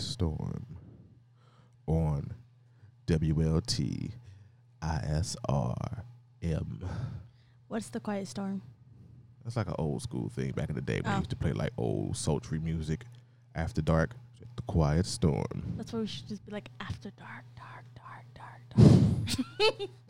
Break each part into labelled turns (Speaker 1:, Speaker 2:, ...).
Speaker 1: storm on WLT ISRM.
Speaker 2: What's the quiet storm?
Speaker 1: That's like an old school thing back in the day when
Speaker 2: Oh.
Speaker 1: used to play like old sultry music after dark. The quiet storm.
Speaker 2: That's why we should just be like after dark, dark, dark, dark, dark.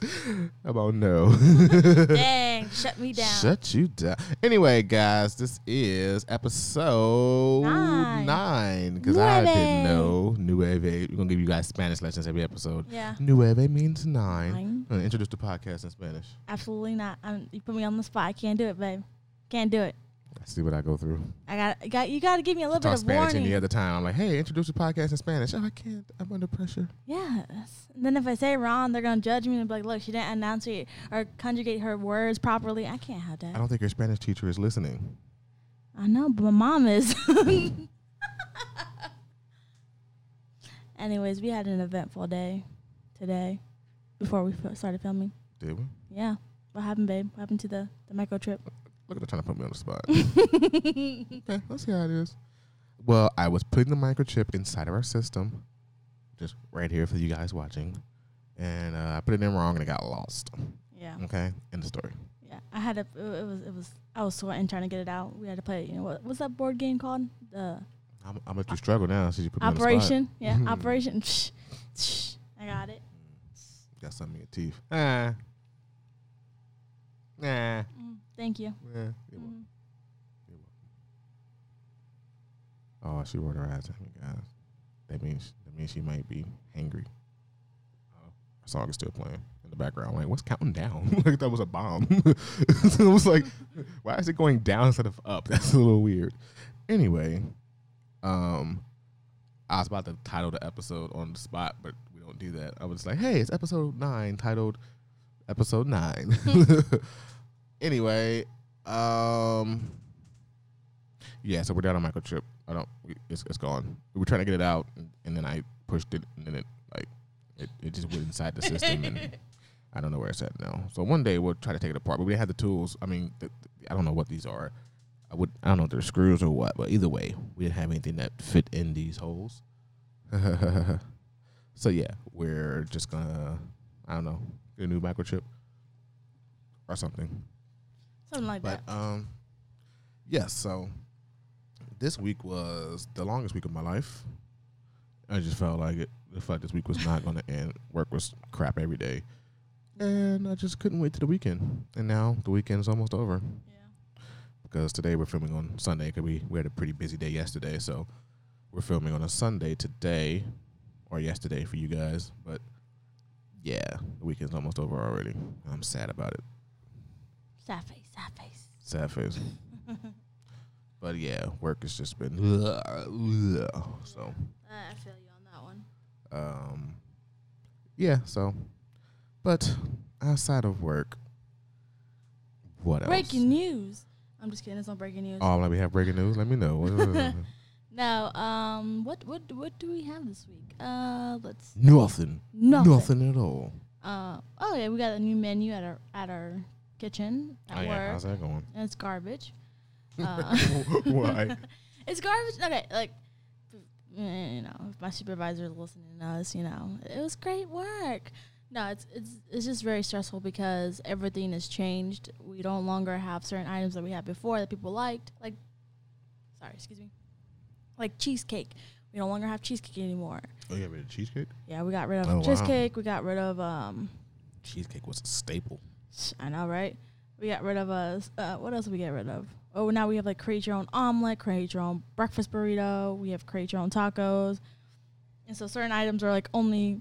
Speaker 1: How about no?
Speaker 2: Dang, shut me down.
Speaker 1: Shut you down. Anyway, guys, this is episode
Speaker 2: Nine.
Speaker 1: because I didn't know. Nueve. We're gonna give you guys Spanish lessons every episode.
Speaker 2: yeah.
Speaker 1: Nueve means nine.
Speaker 2: Nine.
Speaker 1: I'm gonna introduce the podcast in Spanish.
Speaker 2: Absolutely not. I'm, you put me on the spot. I can't do it, babe. Can't do it.
Speaker 1: I see what I go through.
Speaker 2: I got, got. You got to give me a little bit
Speaker 1: Talk
Speaker 2: of
Speaker 1: Spanish
Speaker 2: warning.
Speaker 1: any other time. I'm like, hey, introduce the podcast in Spanish. Oh, I can't. I'm under pressure.
Speaker 2: Yes. And then if I say it wrong, they're gonna judge me and be like, "Look, she didn't enunciate or conjugate her words properly." I can't have that.
Speaker 1: I don't think your Spanish teacher is listening.
Speaker 2: I know, but my mom is. Anyways, we had an eventful day today before we started filming.
Speaker 1: Did we?
Speaker 2: Yeah. What happened, babe? What happened to the, the microchip?
Speaker 1: Look at her trying to put me on the spot. okay, let's see how it is. Well, I was putting the microchip inside of our system, just right here for you guys watching, and uh, I put it in wrong and it got lost.
Speaker 2: Yeah.
Speaker 1: Okay, end the story.
Speaker 2: Yeah. I had to, it was, it was, I was sweating trying to get it out. We had to play, you know, what, what's that board game called? The
Speaker 1: I'm, I'm gonna struggle now since you put me on the spot.
Speaker 2: Operation. Yeah. Operation. I got it.
Speaker 1: Got something in your teeth. Ah. Nah.
Speaker 2: Mm, thank you.
Speaker 1: Yeah. you're welcome.
Speaker 2: Mm.
Speaker 1: Oh, she rolled her eyes at me, guys. That means that means she might be hangry. Oh, her song is still playing in the background. Like, what's counting down? like that was a bomb. so it was like, why is it going down instead of up? That's a little weird. Anyway, um, I was about to title the episode on the spot, but we don't do that. I was like, hey, it's episode nine, titled episode nine. Anyway, um, yeah, so we're down on microchip. I don't. It's it's gone. We were trying to get it out, and, and then I pushed it, and then it like it, it just went inside the system, and I don't know where it's at now. So one day we'll try to take it apart, but we didn't have the tools. I mean, th- th- I don't know what these are. I would I don't know if they're screws or what, but either way, we didn't have anything that fit in these holes. so yeah, we're just gonna I don't know get a new microchip or something.
Speaker 2: Something like
Speaker 1: But
Speaker 2: that.
Speaker 1: um, yes. So this week was the longest week of my life. I just felt like it. I felt like this week was not going to end. Work was crap every day, and I just couldn't wait to the weekend. And now the weekend's almost over
Speaker 2: Yeah.
Speaker 1: because today we're filming on Sunday. Cause we we had a pretty busy day yesterday, so we're filming on a Sunday today, or yesterday for you guys. But yeah, the weekend's almost over already. I'm sad about it.
Speaker 2: Sad face. Sad face.
Speaker 1: Sad face. But yeah, work has just been so.
Speaker 2: I feel you on that one.
Speaker 1: Um, yeah. So, but outside of work, what else?
Speaker 2: Breaking news. I'm just kidding. It's not breaking news.
Speaker 1: Oh, let me have breaking news. Let me know.
Speaker 2: No. Um. What what what do we have this week? Uh. Let's.
Speaker 1: Nothing.
Speaker 2: Nothing.
Speaker 1: Nothing at all.
Speaker 2: Uh. Oh yeah, we got a new menu at our at our kitchen at
Speaker 1: oh yeah,
Speaker 2: work,
Speaker 1: how's that going?
Speaker 2: and it's garbage. Uh,
Speaker 1: Why?
Speaker 2: it's garbage. Okay, like. You know, if my supervisor is listening to us, you know, it was great work. No, it's it's it's just very stressful because everything has changed. We don't longer have certain items that we had before that people liked. Like, sorry, excuse me, like cheesecake. We no longer have cheesecake anymore.
Speaker 1: Oh, you got rid of cheesecake?
Speaker 2: Yeah, we got rid of
Speaker 1: Oh, wow.
Speaker 2: cheesecake. We got rid of um,
Speaker 1: Cheesecake was a staple.
Speaker 2: I know, right? We got rid of us. Uh, what else we get rid of? Oh, now we have like create your own omelet, create your own breakfast burrito. We have create your own tacos, and so certain items are like only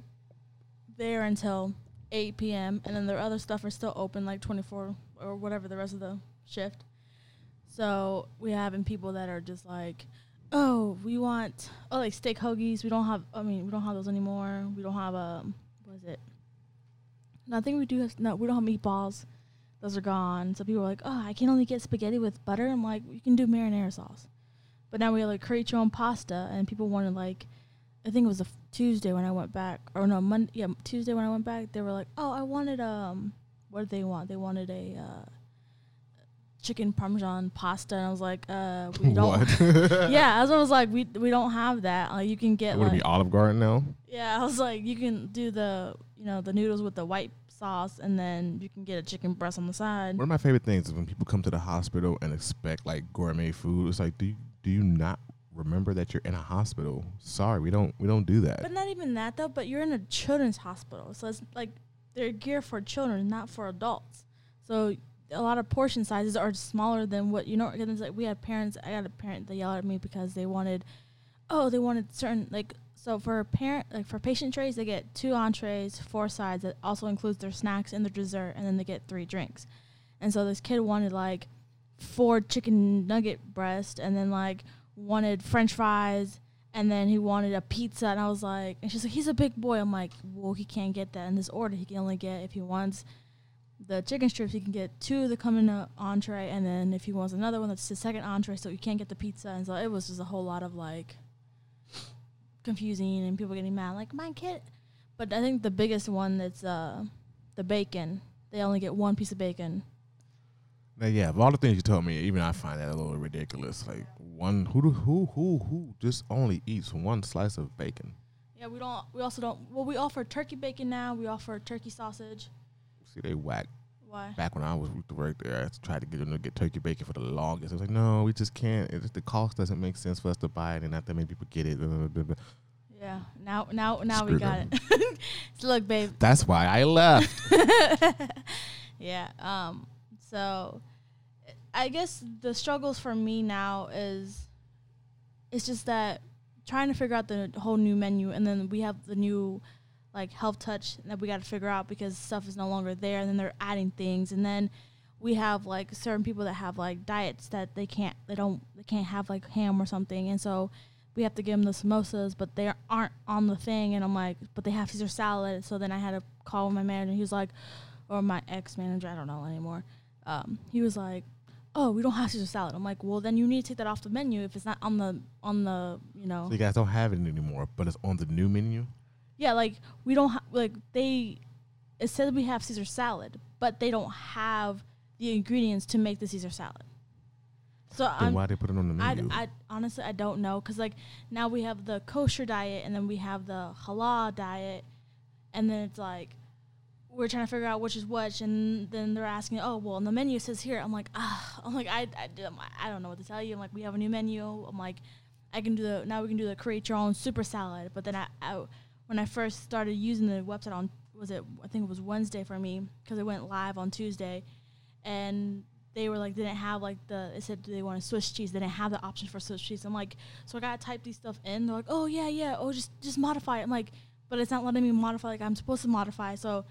Speaker 2: there until 8 p.m. and then their other stuff are still open like 24 or whatever the rest of the shift. So we having people that are just like, oh, we want oh like steak hoagies. We don't have. I mean, we don't have those anymore. We don't have um? No, I think we do have. No, we don't have meatballs. Those are gone. So people are like, oh, I can only get spaghetti with butter. I'm like, you can do marinara sauce. But now we have like create your own pasta, and people wanted like, I think it was a f- Tuesday when I went back, or no, Monday, yeah, Tuesday when I went back. They were like, oh, I wanted um, what did they want? They wanted a uh, chicken parmesan pasta, and I was like, uh, we don't. Yeah, as I was like, we we don't have that. Like you can get
Speaker 1: Would it be Olive Garden now?
Speaker 2: yeah, I was like, you can do the you know the noodles with the white sauce, and then you can get a chicken breast on the side.
Speaker 1: One of my favorite things is when people come to the hospital and expect like gourmet food. It's like, do you, do you not remember that you're in a hospital? Sorry, we don't we don't do that.
Speaker 2: But not even that though. But you're in a children's hospital, so it's like they're geared for children, not for adults. So a lot of portion sizes are smaller than what you know. It's like we had parents. I got a parent that yelled at me because they wanted, oh, they wanted certain like. So for parent, like for patient trays, they get two entrees, four sides. That also includes their snacks and their dessert, and then they get three drinks. And so this kid wanted like four chicken nugget breast, and then like wanted French fries, and then he wanted a pizza, and I was like, and she's like, he's a big boy. I'm like, well, he can't get that in this order. He can only get if he wants the chicken strips, he can get two that come in an entree, and then if he wants another one, that's the second entree. So you can't get the pizza, and so it was just a whole lot of like confusing and people getting mad, like my kid. But I think the biggest one that's uh, the bacon. They only get one piece of bacon.
Speaker 1: Now, yeah, of all the things you told me, even I find that a little ridiculous. Like one who do, who who who just only eats one slice of bacon.
Speaker 2: Yeah, we don't. We also don't. Well, we offer turkey bacon now. We offer turkey sausage.
Speaker 1: See, they whack.
Speaker 2: Why?
Speaker 1: Back when I was with the work there, I tried to get them to get turkey bacon for the longest. I was like, no, we just can't. It just, the cost doesn't make sense for us to buy it, and not that many people get it.
Speaker 2: Yeah. Now, now, now we got it. look, babe.
Speaker 1: That's why I left.
Speaker 2: yeah. Um. So, I guess the struggles for me now is, it's just that trying to figure out the whole new menu, and then we have the new, like health touch that we got to figure out because stuff is no longer there, and then they're adding things, and then we have like certain people that have like diets that they can't, they don't, they can't have like ham or something, and so. We have to give them the samosas, but they aren't on the thing. And I'm like, but they have Caesar salad. So then I had a call with my manager. He was like, or my ex manager, I don't know anymore. Um, he was like, "Oh, we don't have Caesar salad." I'm like, "Well, then you need to take that off the menu if it's not on the on the you know."
Speaker 1: so you guys don't have it anymore, but it's on the new menu.
Speaker 2: Yeah, like we don't ha- like they. It said we have Caesar salad, but they don't have the ingredients to make the Caesar salad. So
Speaker 1: Then
Speaker 2: I'm
Speaker 1: why they put it on the
Speaker 2: I,
Speaker 1: menu?
Speaker 2: I honestly I don't know because like now we have the kosher diet and then we have the halal diet, and then it's like we're trying to figure out which is which, and then they're asking, oh well, on the menu says here. I'm like ah, I'm like I I, I don't know what to tell you. I'm like we have a new menu. I'm like I can do the now we can do the create your own super salad. But then I, I when I first started using the website on was it I think it was Wednesday for me because it went live on Tuesday, and they were like didn't have like the it said they want Swiss cheese. They didn't have the option for Swiss cheese. I'm like, so I gotta type these stuff in. They're like, oh yeah yeah oh just just modify it. I'm like, but it's not letting me modify like I'm supposed to modify. So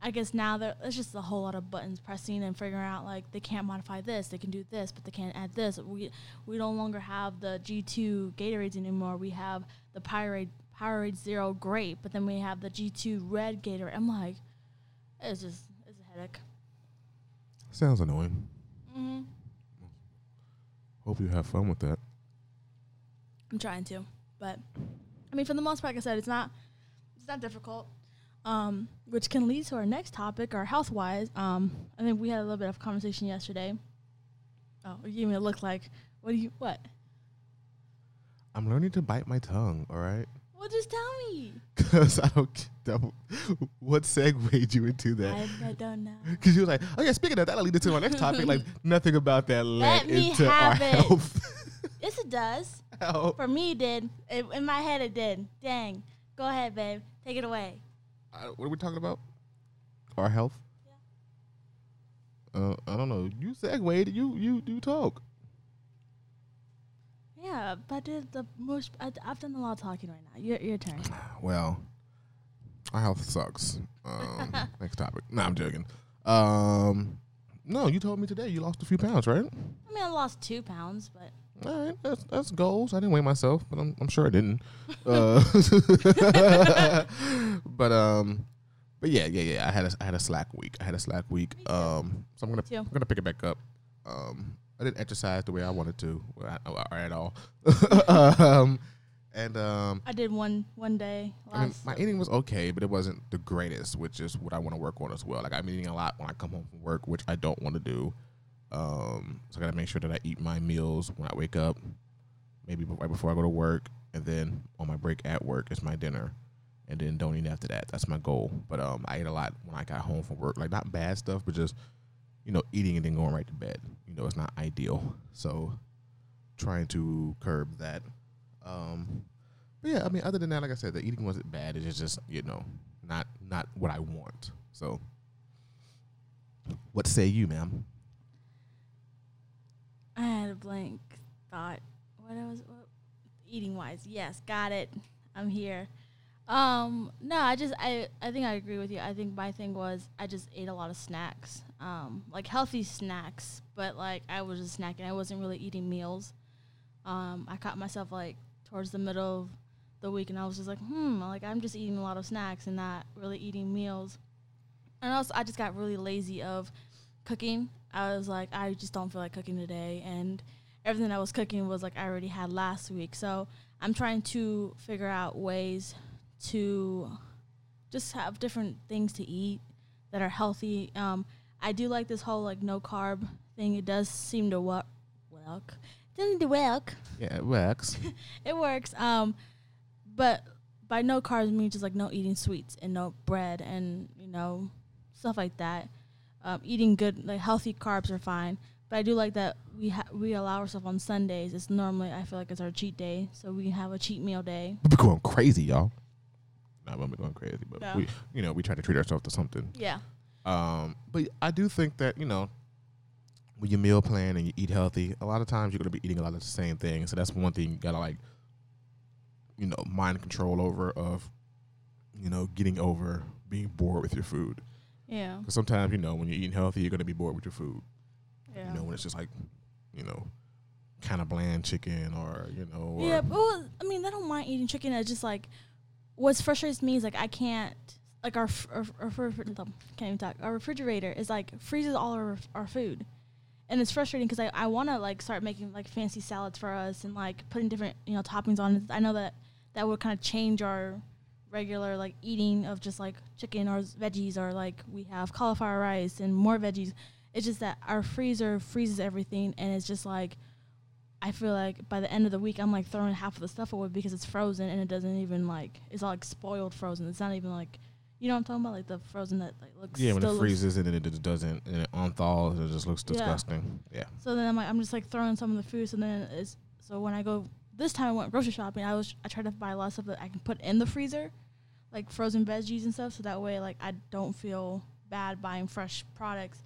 Speaker 2: I guess now there it's just a whole lot of buttons pressing and figuring out like they can't modify this, they can do this, but they can't add this. We we no longer have the G2 Gatorades anymore. We have the Powerade Powerade Zero Grape, but then we have the G2 Red Gator. I'm like, it's just it's a headache.
Speaker 1: Sounds annoying.
Speaker 2: hmm
Speaker 1: Hope you have fun with that.
Speaker 2: I'm trying to, but I mean, for the most part, like I said, it's not it's not difficult. Um, which can lead to our next topic, our health wise. Um, I think we had a little bit of conversation yesterday. Oh, you gave me a look like, what do you what?
Speaker 1: I'm learning to bite my tongue. All right,
Speaker 2: Well, just tell me.
Speaker 1: because I don't. That, what segued you into that?
Speaker 2: I, I don't know.
Speaker 1: Because you were like, oh yeah, speaking of that, I'll lead into my next topic. Like nothing about that led
Speaker 2: Let me
Speaker 1: into our
Speaker 2: have it.
Speaker 1: health.
Speaker 2: Yes, it does.
Speaker 1: health.
Speaker 2: For me, it did. It, in my head, it did. Dang. Go ahead, babe. Take it away.
Speaker 1: Uh, what are we talking about? Our health. Uh, I don't know. You segued. You you you talk.
Speaker 2: Yeah, but the, the most I, I've done a lot of talking right now. Your your turn.
Speaker 1: Well, our health sucks. Um, next topic. No, I'm joking. Um, no, you told me today you lost a few pounds, right?
Speaker 2: I mean, I lost two pounds, but
Speaker 1: All right, that's that's goals. I didn't weigh myself, but I'm I'm sure I didn't. uh, but um, but yeah, yeah, yeah. I had a I had a slack week. I had a slack week. Um, so I'm gonna. I'm gonna pick it back up. Um, I didn't exercise the way I wanted to, or, at all. um, and um,
Speaker 2: I did one one day
Speaker 1: I mean, my eating was okay, but it wasn't the greatest, which is what I want to work on as well. Like I'm eating a lot when I come home from work, which I don't want to do. Um, so I gotta make sure that I eat my meals when I wake up, maybe right before I go to work, and then on my break at work is my dinner, and then don't eat after that. That's my goal. But um, I ate a lot when I got home from work, like not bad stuff, but just you know eating and then going right to bed. You know, it's not ideal. So trying to curb that. Um, but yeah, I mean, other than that, like I said, the eating wasn't bad. It's just you know not not what I want. So, what say you, ma'am?
Speaker 2: I had a blank thought. What I was what, eating wise. Yes, got it. I'm here. Um, no, I just I I think I agree with you. I think my thing was I just ate a lot of snacks. Um, like healthy snacks, but like I was just snacking. I wasn't really eating meals. Um, I caught myself like towards the middle of the week and I was just like, hmm, like I'm just eating a lot of snacks and not really eating meals. And also I just got really lazy of cooking. I was like, I just don't feel like cooking today and everything I was cooking was like I already had last week. So I'm trying to figure out ways to just have different things to eat that are healthy. Um, I do like this whole like no carb thing. It does seem to work. Work. Doesn't do work.
Speaker 1: Yeah, it works.
Speaker 2: It works. Um, but by no carbs means just like no eating sweets and no bread and you know stuff like that. Um, eating good like healthy carbs are fine. But I do like that we ha- we allow ourselves on Sundays. It's normally I feel like it's our cheat day, so we have a cheat meal day.
Speaker 1: we be going crazy, y'all. Not when we're going crazy, but
Speaker 2: No.
Speaker 1: we, you know, we try to treat ourselves to something.
Speaker 2: Yeah.
Speaker 1: Um, but I do think that you know, when you meal plan and you eat healthy, a lot of times you're gonna be eating a lot of the same things. So that's one thing you gotta like, you know, mind control over of, you know, getting over being bored with your food.
Speaker 2: Yeah.
Speaker 1: Because sometimes you know when you're eating healthy, you're gonna be bored with your food.
Speaker 2: Yeah.
Speaker 1: You know, when it's just like, you know, kind of bland chicken or you know, or
Speaker 2: Yeah, but well, I mean, I don't mind eating chicken. It's just like, what frustrates me is like I can't like our f- our, our, refri- can't even talk. Our refrigerator is like freezes all our our food, and it's frustrating because I I want to like start making like fancy salads for us and like putting different you know toppings on. I know that that would kind of change our regular like eating of just like chicken or veggies or like we have cauliflower rice and more veggies. It's just that our freezer freezes everything and it's just like I feel like by the end of the week I'm like throwing half of the stuff away because it's frozen and it doesn't even like it's all like spoiled frozen. It's not even like you know what I'm talking about like the frozen that like looks
Speaker 1: yeah, when
Speaker 2: still
Speaker 1: it
Speaker 2: looks-
Speaker 1: freezes and then it just doesn't and it unthaws, it just looks disgusting. Yeah.
Speaker 2: So then I'm like, I'm just like throwing some of the food. So then it's so when I go this time I went grocery shopping, I was I tried to buy a lot of stuff that I can put in the freezer, like frozen veggies and stuff. So that way, like I don't feel bad buying fresh products,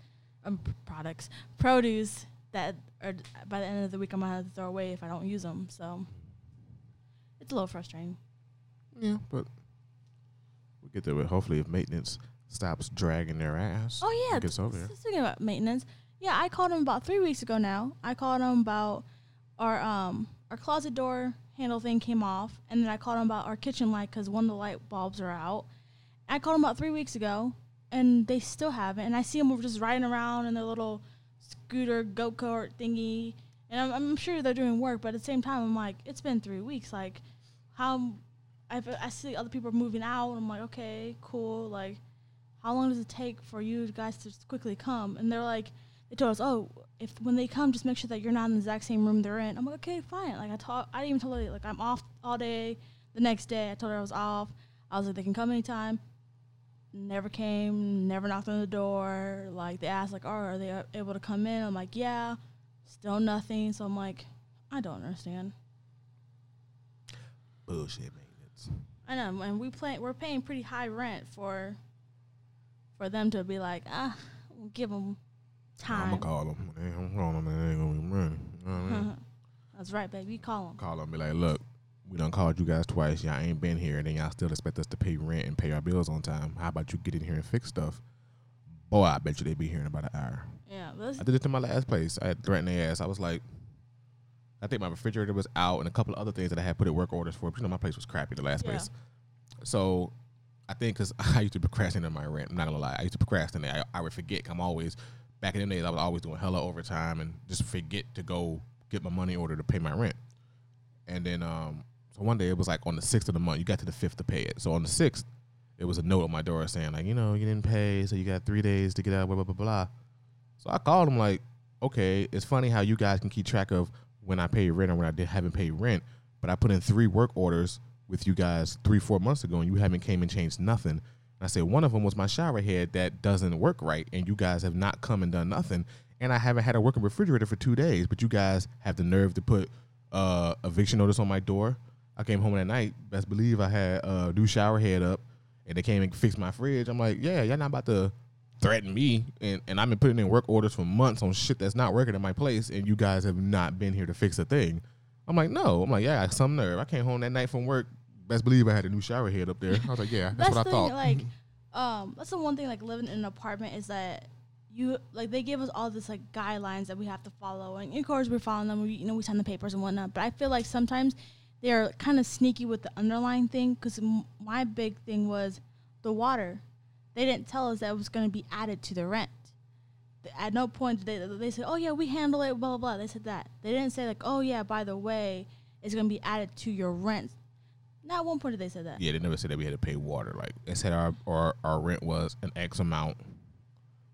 Speaker 2: um, p- products, produce that are by the end of the week I'm gonna have to throw away if I don't use them. So it's a little frustrating.
Speaker 1: Yeah, but we'll get there. But hopefully, if maintenance stops dragging their ass,
Speaker 2: Oh yeah,
Speaker 1: gets over
Speaker 2: s-
Speaker 1: here.
Speaker 2: Speaking about maintenance, yeah, I called him about three weeks ago now. I called him about our um our closet door handle thing came off, and then I called him about our kitchen light because one of the light bulbs are out. I called him about three weeks ago, and they still haven't. And I see them just riding around in their little scooter go kart thingy, and I'm, I'm sure they're doing work. But at the same time, I'm like, it's been three weeks. Like, how? I I see other people are moving out. And I'm like, okay, cool. Like, how long does it take for you guys to quickly come? And they're like, they told us, oh, if when they come, just make sure that you're not in the exact same room they're in. I'm like, okay, fine. Like I told, I didn't even tell her like I'm off all day. The next day, I told her I was off. I was like, they can come anytime. Never came. Never knocked on the door. Like they asked, like, oh, are they able to come in? I'm like, yeah. Still nothing. So I'm like, I don't understand.
Speaker 1: Bullshit
Speaker 2: I know, and we play, we're paying pretty high rent for for them to be like, ah, we'll give them time.
Speaker 1: I'm gonna call them. I'm calling them. They ain't gonna be money. You know what I mean?
Speaker 2: That's right, baby. Call them.
Speaker 1: Call them. Be like, look, we done called you guys twice. Y'all ain't been here, and then y'all still expect us to pay rent and pay our bills on time. How about you get in here and fix stuff? Boy, I bet you they be here in about an hour.
Speaker 2: Yeah,
Speaker 1: I did it to my last place. I threatened their ass. I was like, I think my refrigerator was out and a couple of other things that I had put in work orders for. But you know, my place was crappy, the last
Speaker 2: Yeah.
Speaker 1: place. So I think because I used to procrastinate on my rent. I'm not gonna lie, I used to procrastinate. I, I would forget. I'm always back in the days. I was always doing hella overtime and just forget to go get my money order to pay my rent. And then um, so one day it was like on the sixth of the month. You got to the fifth to pay it. So on the sixth, it was a note on my door saying like, you know, you didn't pay, so you got three days to get out. Blah blah blah blah. So I called him like, okay, it's funny how you guys can keep track of when I pay rent or when I did, haven't paid rent, but I put in three work orders with you guys three, four months ago, and you haven't came and changed nothing. And I said one of them was my shower head that doesn't work right, and you guys have not come and done nothing. And I haven't had a working refrigerator for two days, but you guys have the nerve to put uh, eviction notice on my door. I came home that night. Best believe I had a new shower head up, and they came and fixed my fridge. I'm like, yeah, y'all not about to threaten me, and, and I've been putting in work orders for months on shit that's not working in my place, and you guys have not been here to fix a thing. I'm like, no. I'm like, yeah, I got some nerve. I came home that night from work. Best believe I had a new shower head up there. I was like, yeah, that's, what I
Speaker 2: the
Speaker 1: thought.
Speaker 2: Like, um, that's the one thing. Like living in an apartment is that you like they give us all this like guidelines that we have to follow, and of course we're following them. We you know we sign the papers and whatnot. But I feel like sometimes they're kind of sneaky with the underlying thing because m- my big thing was the water. They didn't tell us that it was going to be added to the rent. At no point did they they said, "Oh yeah, we handle it." Blah blah blah. They said that. They didn't say like, "Oh yeah, by the way, it's going to be added to your rent." Not one point did they say that.
Speaker 1: yeah, they never said that we had to pay water. Like they said, our our, our rent was an X amount,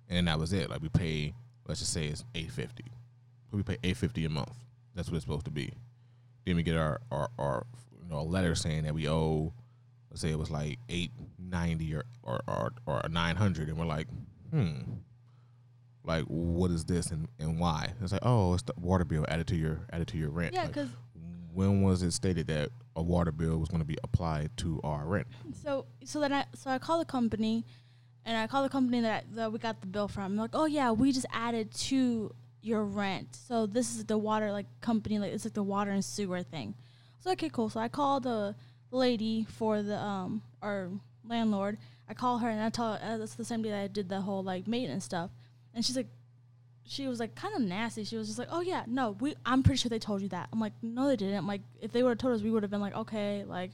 Speaker 1: and that was it. Like we pay, let's just say it's eight fifty. We pay eight fifty a month. That's what it's supposed to be. Then we get our our, our you know a letter saying that we owe, say it was like eight ninety or or or, or nine hundred, and we're like, hmm, like what is this and, and why? It's like oh, it's the water bill added to your added to your rent.
Speaker 2: Yeah,
Speaker 1: Like,
Speaker 2: because
Speaker 1: when was it stated that a water bill was going to be applied to our rent?
Speaker 2: So so then I so I call the company, and I call the company that that we got the bill from. I'm like, oh yeah, we just added to your rent. So this is the water like company like it's like the water and sewer thing. So okay, cool. So I call the lady for the um our landlord. I call her and I tell her uh, that's the same day that I did the whole like maintenance stuff, and she's like. She was like kind of nasty. She was just like, "Oh yeah, no, we. I'm pretty sure they told you that." I'm like, "No, they didn't." Like, if they would have told us, we would have been like, "Okay," like,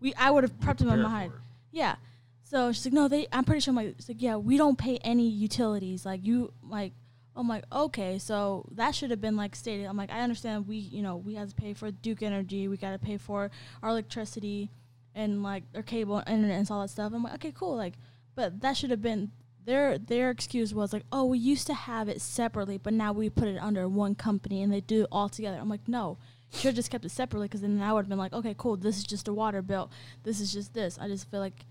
Speaker 2: we. I would have prepped in my mind. Yeah. So she's like, no, they. I'm pretty sure. I'm like, she's like, yeah, we don't pay any utilities. Like you, like, I'm like, okay, so that should have been like stated. I'm like, I understand. We, you know, we have to pay for Duke Energy. We got to pay for our electricity, and like our cable, and internet, and all that stuff. I'm like, okay, cool. Like, but that should have been their their excuse was like, oh, we used to have it separately, but now we put it under one company and they do it all together. I'm like, no. Should have just kept it separately because then I would have been like, okay, cool. This is just a water bill. This is just this. I just feel like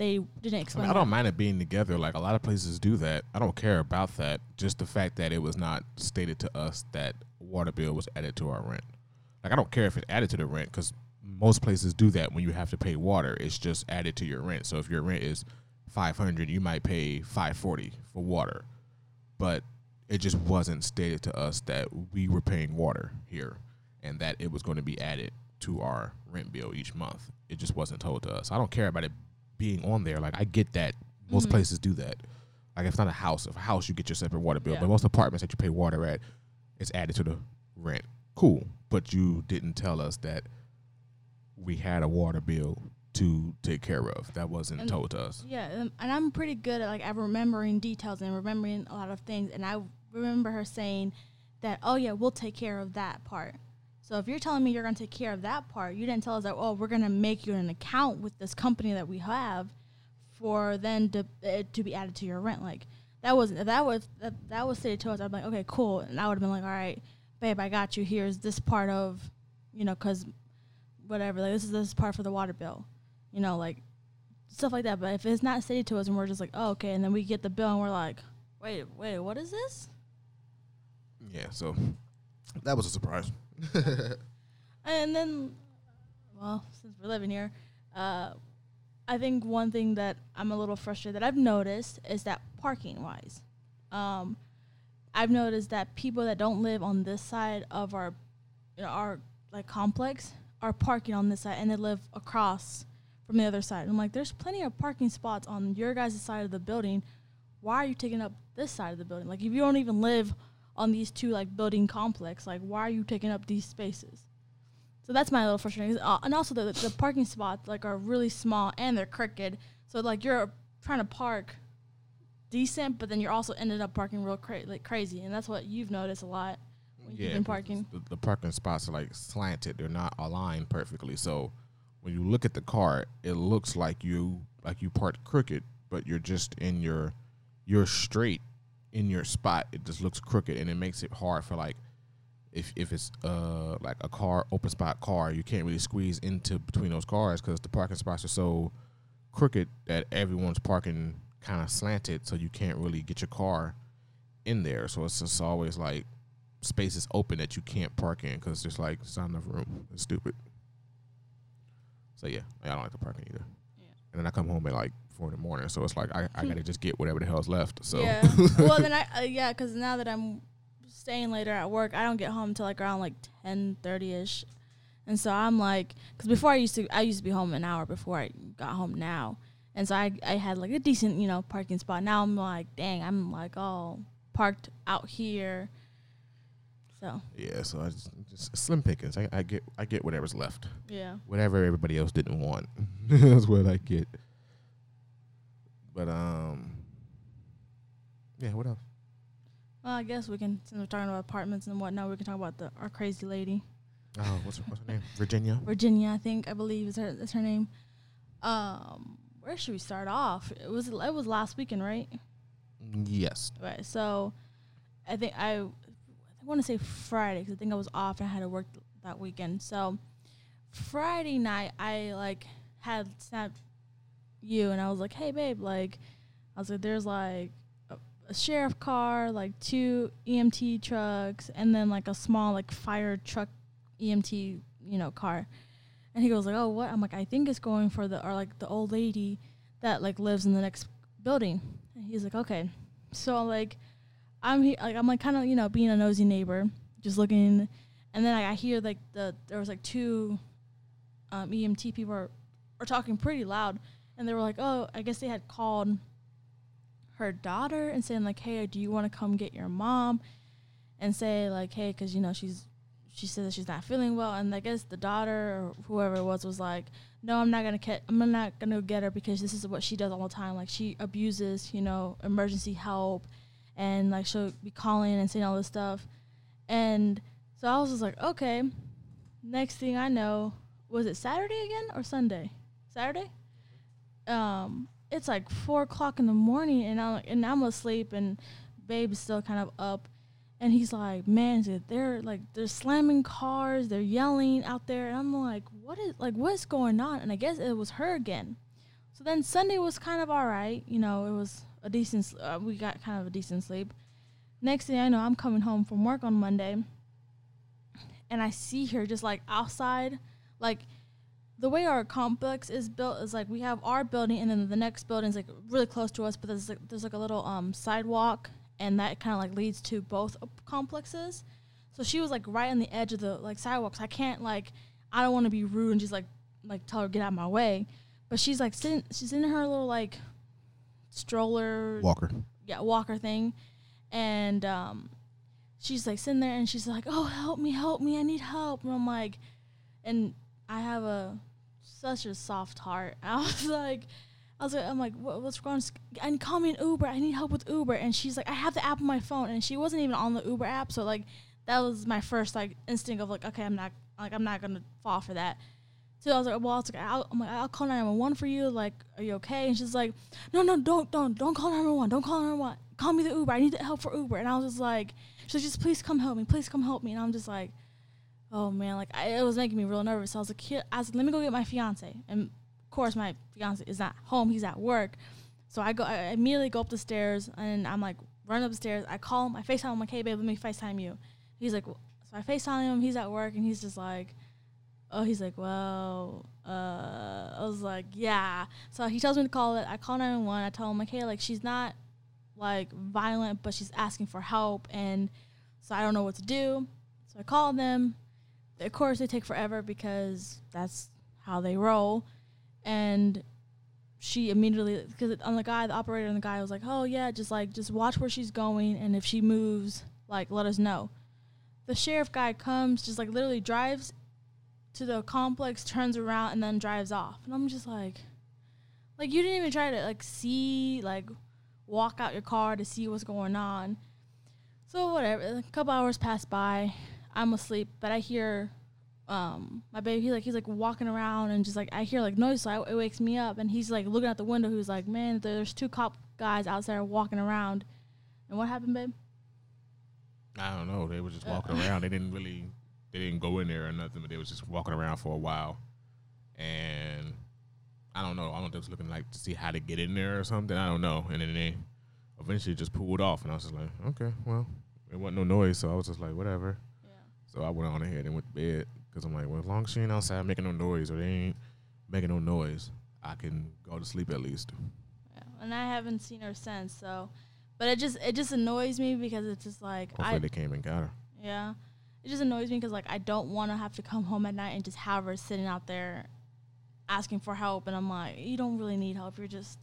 Speaker 2: they didn't
Speaker 1: I,
Speaker 2: explain.
Speaker 1: mean, I don't mind it being together. Like a lot of places do that. I don't care about that. Just the fact that it was not stated to us that water bill was added to our rent. Like I don't care if it added to the rent because most places do that when you have to pay water. It's just added to your rent. So if your rent is five hundred, you might pay five forty for water. But it just wasn't stated to us that we were paying water here and that it was going to be added to our rent bill each month. It just wasn't told to us. I don't care about it being on there. Like I get that most
Speaker 2: Mhm.
Speaker 1: places do that. Like if it's not a house, if a house you get your separate water bill,
Speaker 2: Yeah.
Speaker 1: but most apartments that you pay water at, it's added to the rent. Cool, but you didn't tell us that we had a water bill to take care of. That wasn't
Speaker 2: And-
Speaker 1: told to us.
Speaker 2: Yeah, um, and I'm pretty good at like at remembering details and remembering a lot of things. And I remember her saying that, "Oh yeah, we'll take care of that part." So if you're telling me you're going to take care of that part, you didn't tell us that. Oh, we're going to make you an account with this company that we have for then to uh, to be added to your rent. Like that was if that was that, that was stated to us. I'd be like, okay, cool, and I would have been like, all right, babe, I got you. Here's this part of, you know, because whatever. Like this is this part for the water bill, you know, like stuff like that. But if it's not stated to us and we're just like, oh, okay, and then we get the bill and we're like, wait, wait, what is this?
Speaker 1: Yeah, so that was a surprise.
Speaker 2: And then, well, since we're living here, uh, I think one thing that I'm a little frustrated that I've noticed is that parking wise, um, I've noticed that people that don't live on this side of our, you know, our like complex are parking on this side and they live across from the other side. I'm like, there's plenty of parking spots on your guys' side of the building. Why are you taking up this side of the building? Like, if you don't even live on these two like building complex, like, why are you taking up these spaces? So that's my little frustration. Uh, and also the the parking spots like are really small and they're crooked. So like you're trying to park decent, but then you're also ended up parking real cra- like crazy, and that's what you've noticed a lot when you've been parking.
Speaker 1: The, the parking spots are like slanted; they're not aligned perfectly. So when you look at the car, it looks like you like you parked crooked, but you're just in your you're straight in your spot, it just looks crooked and it makes it hard for like if if it's uh like a car open spot car, you can't really squeeze into between those cars because the parking spots are so crooked that everyone's parking kind of slanted, so you can't really get your car in there. So it's just always like spaces open that you can't park in because there's like there's not enough room. It's stupid. So yeah, I don't like the parking either.
Speaker 2: Yeah.
Speaker 1: And then I come home at like four in the morning, so it's like I, I gotta just get whatever the hell's left. So
Speaker 2: Yeah. well, then I uh, yeah, because now that I'm staying later at work, I don't get home until like around like ten thirty ish, and so I'm like, because before I used to I used to be home an hour before I got home now, and so I I had like a decent you know parking spot. Now I'm like, dang, I'm like all parked out here. So
Speaker 1: yeah, so I just, just slim pickings. I, I get I get whatever's left.
Speaker 2: yeah,
Speaker 1: whatever everybody else didn't want. That's what I get. But um, yeah. What else?
Speaker 2: well I guess we can since we're talking about apartments and whatnot, we can talk about the our crazy lady
Speaker 1: Oh, what's her, what's her name? Virginia.
Speaker 2: Virginia, I think I believe is her is her name. Um, where should we start off? It was it was last weekend, right?
Speaker 1: Yes.
Speaker 2: Right. So, I think I, I want to say Friday because I think I was off and I had to work th- that weekend. So, Friday night I like had snapped you and I was like, "Hey, babe," like I was like, "There's like a, a sheriff car, like two EMT trucks, and then like a small like fire truck EMT, you know, car." And he goes like, "Oh, what?" I'm like, "I think it's going for the or like the old lady that like lives in the next building." And he's like, "Okay." So like, I'm he- like I'm like kind of you know being a nosy neighbor, just looking, and then I, I hear like the there was like two um, EMT people are, are talking pretty loud, and they were like, "Oh, I guess they had called her daughter and saying like, hey, do you want to come get your mom?" And say like, "Hey, because you know she's." She said that she's not feeling well, and I guess the daughter or whoever it was was like, "No, I'm not gonna get. I'm not gonna get her because this is what she does all the time. Like she abuses, you know, emergency help, and like she'll be calling and saying all this stuff." And so I was just like, "Okay." Next thing I know, was it Saturday again or Sunday? Saturday. Um, it's like four o'clock in the morning, and I'm and I'm asleep, and babe's still kind of up, and he's like, "Man, they're like they're slamming cars, they're yelling out there," and I'm like, "What is like what's going on?" And I guess it was her again. So then Sunday was kind of all right, you know, it was a decent. Uh, we got kind of a decent sleep. Next thing I know, I'm coming home from work on Monday, and I see her just like outside, like the way our complex is built is like we have our building and then the next building is like really close to us but there's like there's like a little um sidewalk and that kind of like leads to both uh, complexes so she was like right on the edge of the like sidewalks i can't like i don't want to be rude and just like like tell her get out of my way but she's like sitting she's in her little like stroller
Speaker 1: Walker.
Speaker 2: yeah, walker thing. And um, she's like sitting there and she's like, "Oh, help me, help me, I need help." And I'm like, and I have a such a soft heart. I was like, I was like, I'm like, what, what's wrong? And call me an Uber. I need help with Uber. And she's like, I have the app on my phone, and she wasn't even on the Uber app. So like, that was my first like instinct of like, okay, I'm not like I'm not gonna fall for that. So I was like, well, I was like, I'll, I'm like, I'll call 911 for you. Like, are you okay? And she's like, no, no, don't, don't, don't call 911. Don't call 911. Call me the Uber. I need help for Uber. And I was just like, she's like, just please come help me. Please come help me. And I'm just like, oh man, like I, it was making me real nervous. So I was like, here, I was like, let me go get my fiance. And of course, my fiance is not home. He's at work. So I go, I immediately go up the stairs and I'm like, run upstairs. I call him. I FaceTime him. like, hey babe, let me FaceTime you. He's like, so I FaceTime him. He's at work and he's just like, oh, he's like, well, uh, I was like, yeah. So he tells me to call it. I call 911. I tell him, like, hey, like, she's not, like, violent, but she's asking for help. And so I don't know what to do. So I call them. Of course, they take forever because that's how they roll. And she immediately, because on the guy, the operator and the guy was like, oh, yeah, just, like, just watch where she's going. And if she moves, like, let us know. The sheriff guy comes, just, like, literally drives to the complex, turns around, and then drives off. And I'm just like, like you didn't even try to like see, like walk out your car to see what's going on. So whatever. A couple hours pass by. I'm asleep, but I hear um my baby. He like he's like walking around and just like I hear like noise, so I, it wakes me up. And he's like looking out the window. He's like, man, there's two cop guys outside walking around. And what happened, babe?
Speaker 1: I don't know. They were just
Speaker 2: Uh.
Speaker 1: walking around. They didn't really, they didn't go in there or nothing, but they was just walking around for a while. And I don't know. I don't know if they was looking like to see how to get in there or something. I don't know. And then they eventually just pulled off, and I was just like, okay, well, it wasn't no noise, so I was just like, whatever. So I went on ahead and went to bed because I'm like, well, as long as she ain't outside making no noise or they ain't making no noise, I can go to sleep at least.
Speaker 2: Yeah. And I haven't seen her since, so but it just it just annoys me because it's just like
Speaker 1: Hopefully
Speaker 2: I
Speaker 1: they came and got her.
Speaker 2: yeah. It just annoys me because like I don't want to have to come home at night and just have her sitting out there asking for help and I'm like, you don't really need help. You're just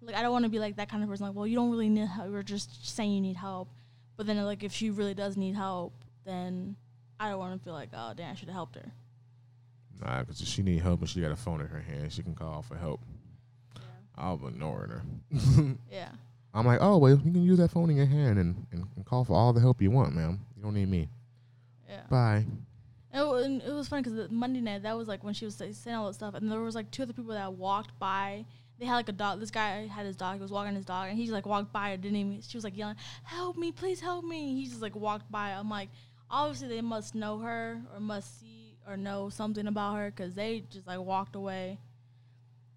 Speaker 2: like I don't want to be like that kind of person like, well, you don't really need help. You're just saying you need help. But then like if she really does need help, then I don't want to feel like, oh, damn, I should have helped her.
Speaker 1: Nah, because if she need help and she got a phone in her hand, she can call for help.
Speaker 2: Yeah.
Speaker 1: I'll ignore her.
Speaker 2: Yeah.
Speaker 1: I'm like, oh, well, you can use that phone in your hand and, and, and call for all the help you want, ma'am. You don't need me.
Speaker 2: Yeah.
Speaker 1: Bye.
Speaker 2: It, and it was funny because Monday night that was like when she was say- saying all that stuff, and there was like two other people that walked by. They had like a dog. This guy had his dog. He was walking his dog, and he just like walked by. Didn't even. She was like yelling, "Help me, please help me!" He just like walked by. I'm like, obviously they must know her or must see or know something about her because they just like walked away.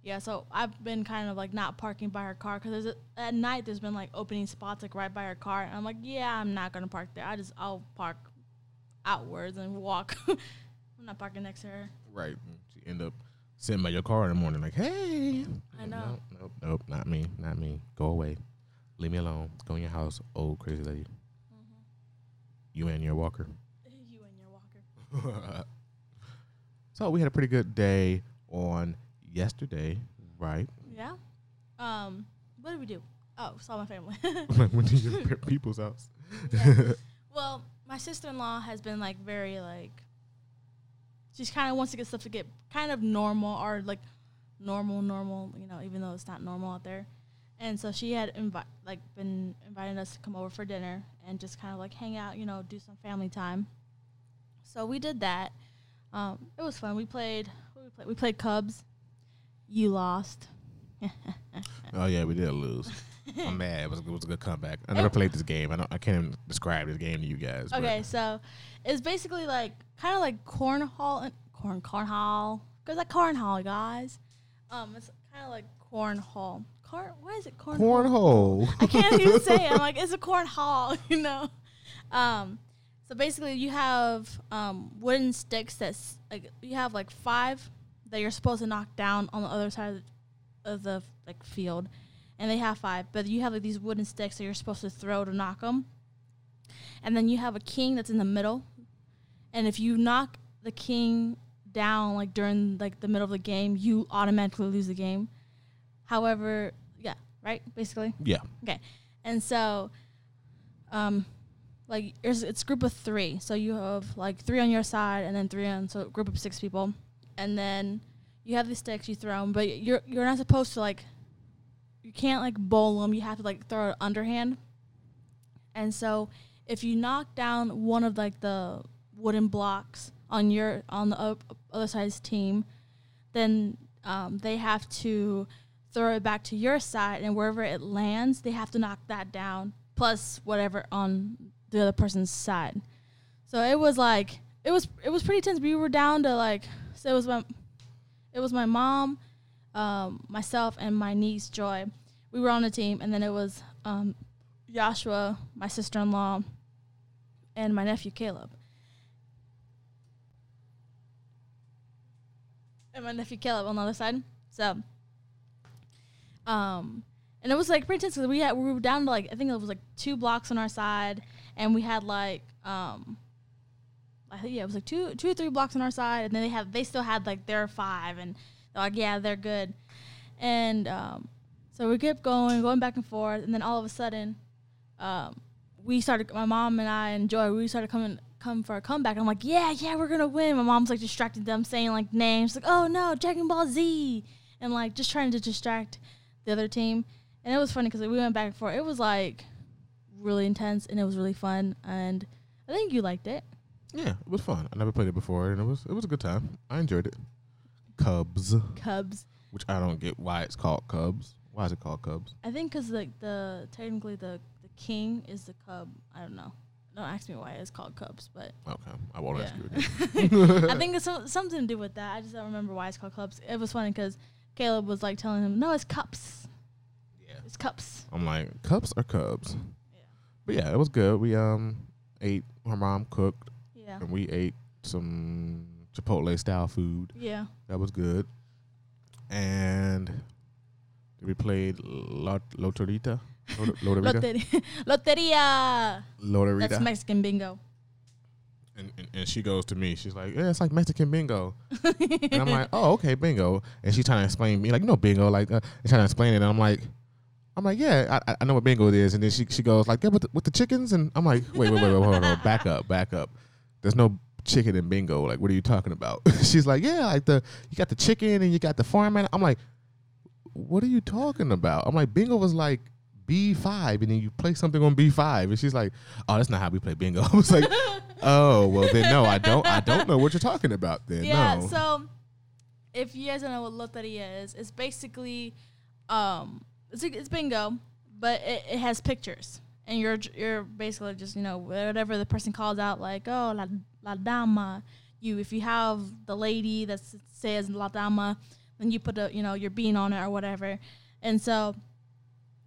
Speaker 2: Yeah, so I've been kind of like not parking by her car because at night there's been like opening spots like right by her car, and I'm like, yeah, I'm not gonna park there. I just I'll park outwards and walk. I'm not parking next to her.
Speaker 1: Right. She end up sitting by your car in the morning like, hey.
Speaker 2: I know.
Speaker 1: Nope, nope, nope. Not me. Not me. Go away. Leave me alone. Go in your house. Old crazy lady. You and your walker.
Speaker 2: You and your walker.
Speaker 1: so we had a pretty good day on yesterday, right?
Speaker 2: Yeah. Um, what did we do? Oh, saw my family.
Speaker 1: Went to your people's house.
Speaker 2: Yeah. well, my sister in law has been like very like she's kind of wants to get stuff to get kind of normal or like normal, normal, you know, even though it's not normal out there. And so she had invi- like been inviting us to come over for dinner and just kind of like hang out, you know, do some family time. So we did that. Um, it was fun. We played. We played? We played Cubs. You lost.
Speaker 1: Oh yeah, we did lose. I'm mad. It was, it was a good comeback. I never played this game. I don't. I can't even describe this game to you guys. but-
Speaker 2: Okay, so it's basically like kind of like cornhole and corn cornhole. Cause like cornhole, guys. Um, it's kind of like cornhole. Corn. Why is it cornhole?
Speaker 1: Cornhole.
Speaker 2: I can't even say it. I'm like, it's a cornhole, you know. Um, so basically, you have um wooden sticks that's like you have like five that you're supposed to knock down on the other side of the, of the like field, and they have five. But you have like these wooden sticks that you're supposed to throw to knock them, and then you have a king that's in the middle, and if you knock the king down like during like the middle of the game, you automatically lose the game. However, yeah, right, basically.
Speaker 1: Yeah.
Speaker 2: Okay. And so, um, like it's, it's group of three. So you have like three on your side, and then three on so group of six people, and then you have the sticks you throw them, but you're you're not supposed to like. You can't like bowl them. You have to like throw it underhand. And so, if you knock down one of like the wooden blocks on your on the other side's team, then um, they have to throw it back to your side, and wherever it lands, they have to knock that down plus whatever on the other person's side. So it was like it was it was pretty tense. We were down to like so it was my it was my mom, um, myself, and my niece Joy. We were on a team, and then it was um, Joshua, my sister in law, and my nephew Caleb. And my nephew Caleb on the other side. So um, and it was like pretty intense 'cause we had we were down to like I think it was like two blocks on our side, and we had like um, I think yeah it was like two two or three blocks on our side, and then they had they still had like their five, and they're like yeah they're good, and um, so we kept going going back and forth, and then all of a sudden, um, we started my mom and I and Joy we started coming come for a comeback. I'm like yeah yeah we're gonna win. My mom's like distracting them saying like names like oh no Dragon Ball Z, and like just trying to distract the other team. And it was funny because we went back and forth. It was like really intense and it was really fun. And I think you liked it.
Speaker 1: Yeah, it was fun. I never played it before, and it was it was a good time. I enjoyed it. Cubs,
Speaker 2: Cubs.
Speaker 1: which I don't get why it's called Cubs. Why is it called Cubs?
Speaker 2: I think because like the technically the the king is the cub. I don't know. Don't ask me why it's called cubs, but
Speaker 1: Okay, I won't ask you again.
Speaker 2: I think it's some, something to do with that. I just don't remember why it's called Cubs. It was funny because Caleb was like telling him, "No, it's cups.
Speaker 1: Yeah.
Speaker 2: It's cups."
Speaker 1: I'm like, cups are cubs.
Speaker 2: Yeah.
Speaker 1: But yeah, it was good. We um ate. Her mom cooked,
Speaker 2: Yeah.
Speaker 1: and we ate some Chipotle style food.
Speaker 2: Yeah.
Speaker 1: That was good. And we played Lot Loterita. Lot- Lotorita.
Speaker 2: Loteria. Loteria. That's Mexican bingo.
Speaker 1: And, and, and she goes to me. She's like, "Yeah, it's like Mexican bingo." and I'm like, "Oh, okay, bingo." And she's trying to explain me, like, "You know, bingo." Like, uh, trying to explain it. And I'm like, "I'm like, yeah, I, I know what bingo is." And then she she goes like, "Yeah, with the, with the chickens." And I'm like, "Wait, wait, wait, wait, hold on, back up, back up. There's no chicken in bingo. Like, what are you talking about?" she's like, "Yeah, like the you got the chicken and you got the farm." And I'm like, "What are you talking about?" I'm like, "Bingo was like." B5 and then you play something on B5 and she's like, "Oh, that's not how we play bingo." I was like, "Oh, well then no, I don't I don't know what you're talking about then."
Speaker 2: Yeah.
Speaker 1: no.
Speaker 2: So, if you guys don't know what loteria is, it's basically, um, it's it's bingo, but it, it has pictures, and you're you're basically just you know whatever the person calls out like oh la la dama, you if you have the lady that says la dama, then you put a you know your bean on it or whatever, and so.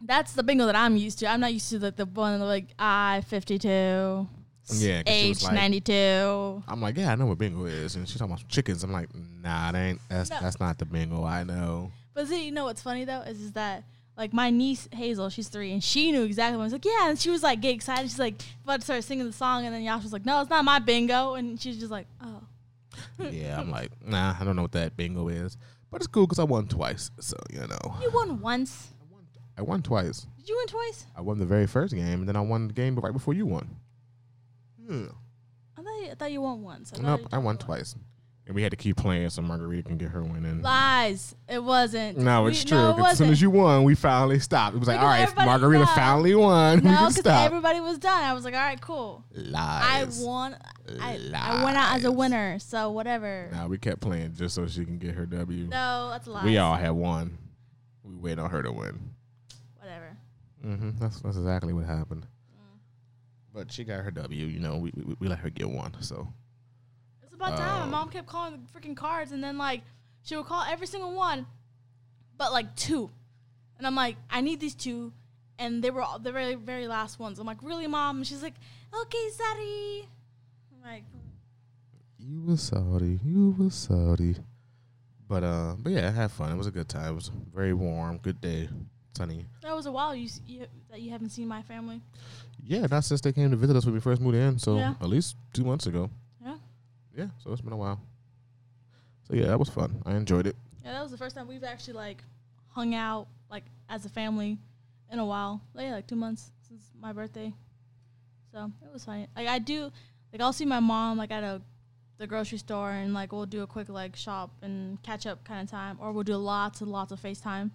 Speaker 2: That's the bingo that I'm used to. I'm not used to the, the one like I fifty two.
Speaker 1: Yeah,
Speaker 2: H
Speaker 1: like-
Speaker 2: ninety two.
Speaker 1: I'm like, yeah, I know what bingo is, and she's talking about chickens. I'm like, nah, that ain't that's
Speaker 2: No.
Speaker 1: that's not the bingo I know.
Speaker 2: But see, you know what's funny though is, is that like my niece Hazel, she's three, and she knew exactly. What I was like, yeah, and she was like get excited. She's like about to start singing the song, and then Yash was like, no, it's not my bingo, and she's just like, oh,
Speaker 1: yeah, I'm like, nah, I don't know what that bingo is, but it's cool because I won twice, so you know,
Speaker 2: you won once.
Speaker 1: I won twice.
Speaker 2: Did you win twice?
Speaker 1: I won the very first game, and then I won the game right before you won. Yeah.
Speaker 2: I thought you, I thought you won once. thought
Speaker 1: Nope, I won
Speaker 2: told
Speaker 1: twice, and we had to keep playing so Margarita can get her win in.
Speaker 2: Lies. It wasn't.
Speaker 1: No,
Speaker 2: We-
Speaker 1: it's true.
Speaker 2: No, it
Speaker 1: 'cause as soon as you won, we finally stopped. It was like,
Speaker 2: Because
Speaker 1: all right, Margarita
Speaker 2: no.
Speaker 1: finally won.
Speaker 2: no, because everybody was done. I was like, all right, cool.
Speaker 1: Lies.
Speaker 2: I won. I, I went out as a winner. So whatever.
Speaker 1: Nah, we kept playing just so she can get her W.
Speaker 2: No, that's a lie.
Speaker 1: we all had won. We waited on her to win.
Speaker 2: Whatever.
Speaker 1: hmm That's that's exactly what happened.
Speaker 2: Mm.
Speaker 1: But she got her W. You know, we we, we let her get one. So
Speaker 2: It's about time.
Speaker 1: Um,
Speaker 2: My mom kept calling the freaking cards, and then like she would call every single one, but like two, and I'm like, I need these two, and they were all the very very last ones. I'm like, really, mom? And she's like, okay, sorry. I'm like,
Speaker 1: you were Saudi. You were Saudi. But uh, but yeah, I had fun. It was a good time. It was very warm. Good day. Sunny.
Speaker 2: that was a while you, you that you haven't seen my family.
Speaker 1: Yeah, not since they came to visit us when we first moved in. So
Speaker 2: Yeah.
Speaker 1: at least two months ago.
Speaker 2: Yeah.
Speaker 1: Yeah. So it's been a while. So yeah, that was fun. I enjoyed it.
Speaker 2: Yeah, that was the first time we've actually like hung out like as a family in a while. Like, yeah, like two months since my birthday. So it was fine. Like I do, like I'll see my mom like at a the grocery store and like we'll do a quick like shop and catch up kind of time, or we'll do lots and lots of FaceTime.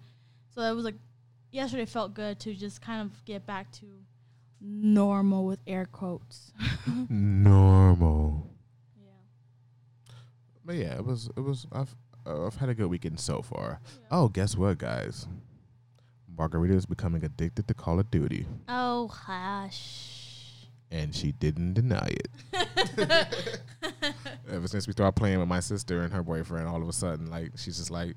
Speaker 2: So it was like yesterday felt good to just kind of get back to normal with air quotes.
Speaker 1: Normal.
Speaker 2: yeah.
Speaker 1: But yeah, it was it was I've uh, I've had a good weekend so far.
Speaker 2: Yeah.
Speaker 1: Oh, guess what, guys? Margarita is becoming addicted to Call of Duty,
Speaker 2: Oh hush.
Speaker 1: and she didn't deny it. Ever since we started playing with my sister and her boyfriend, all of a sudden, like she's just like,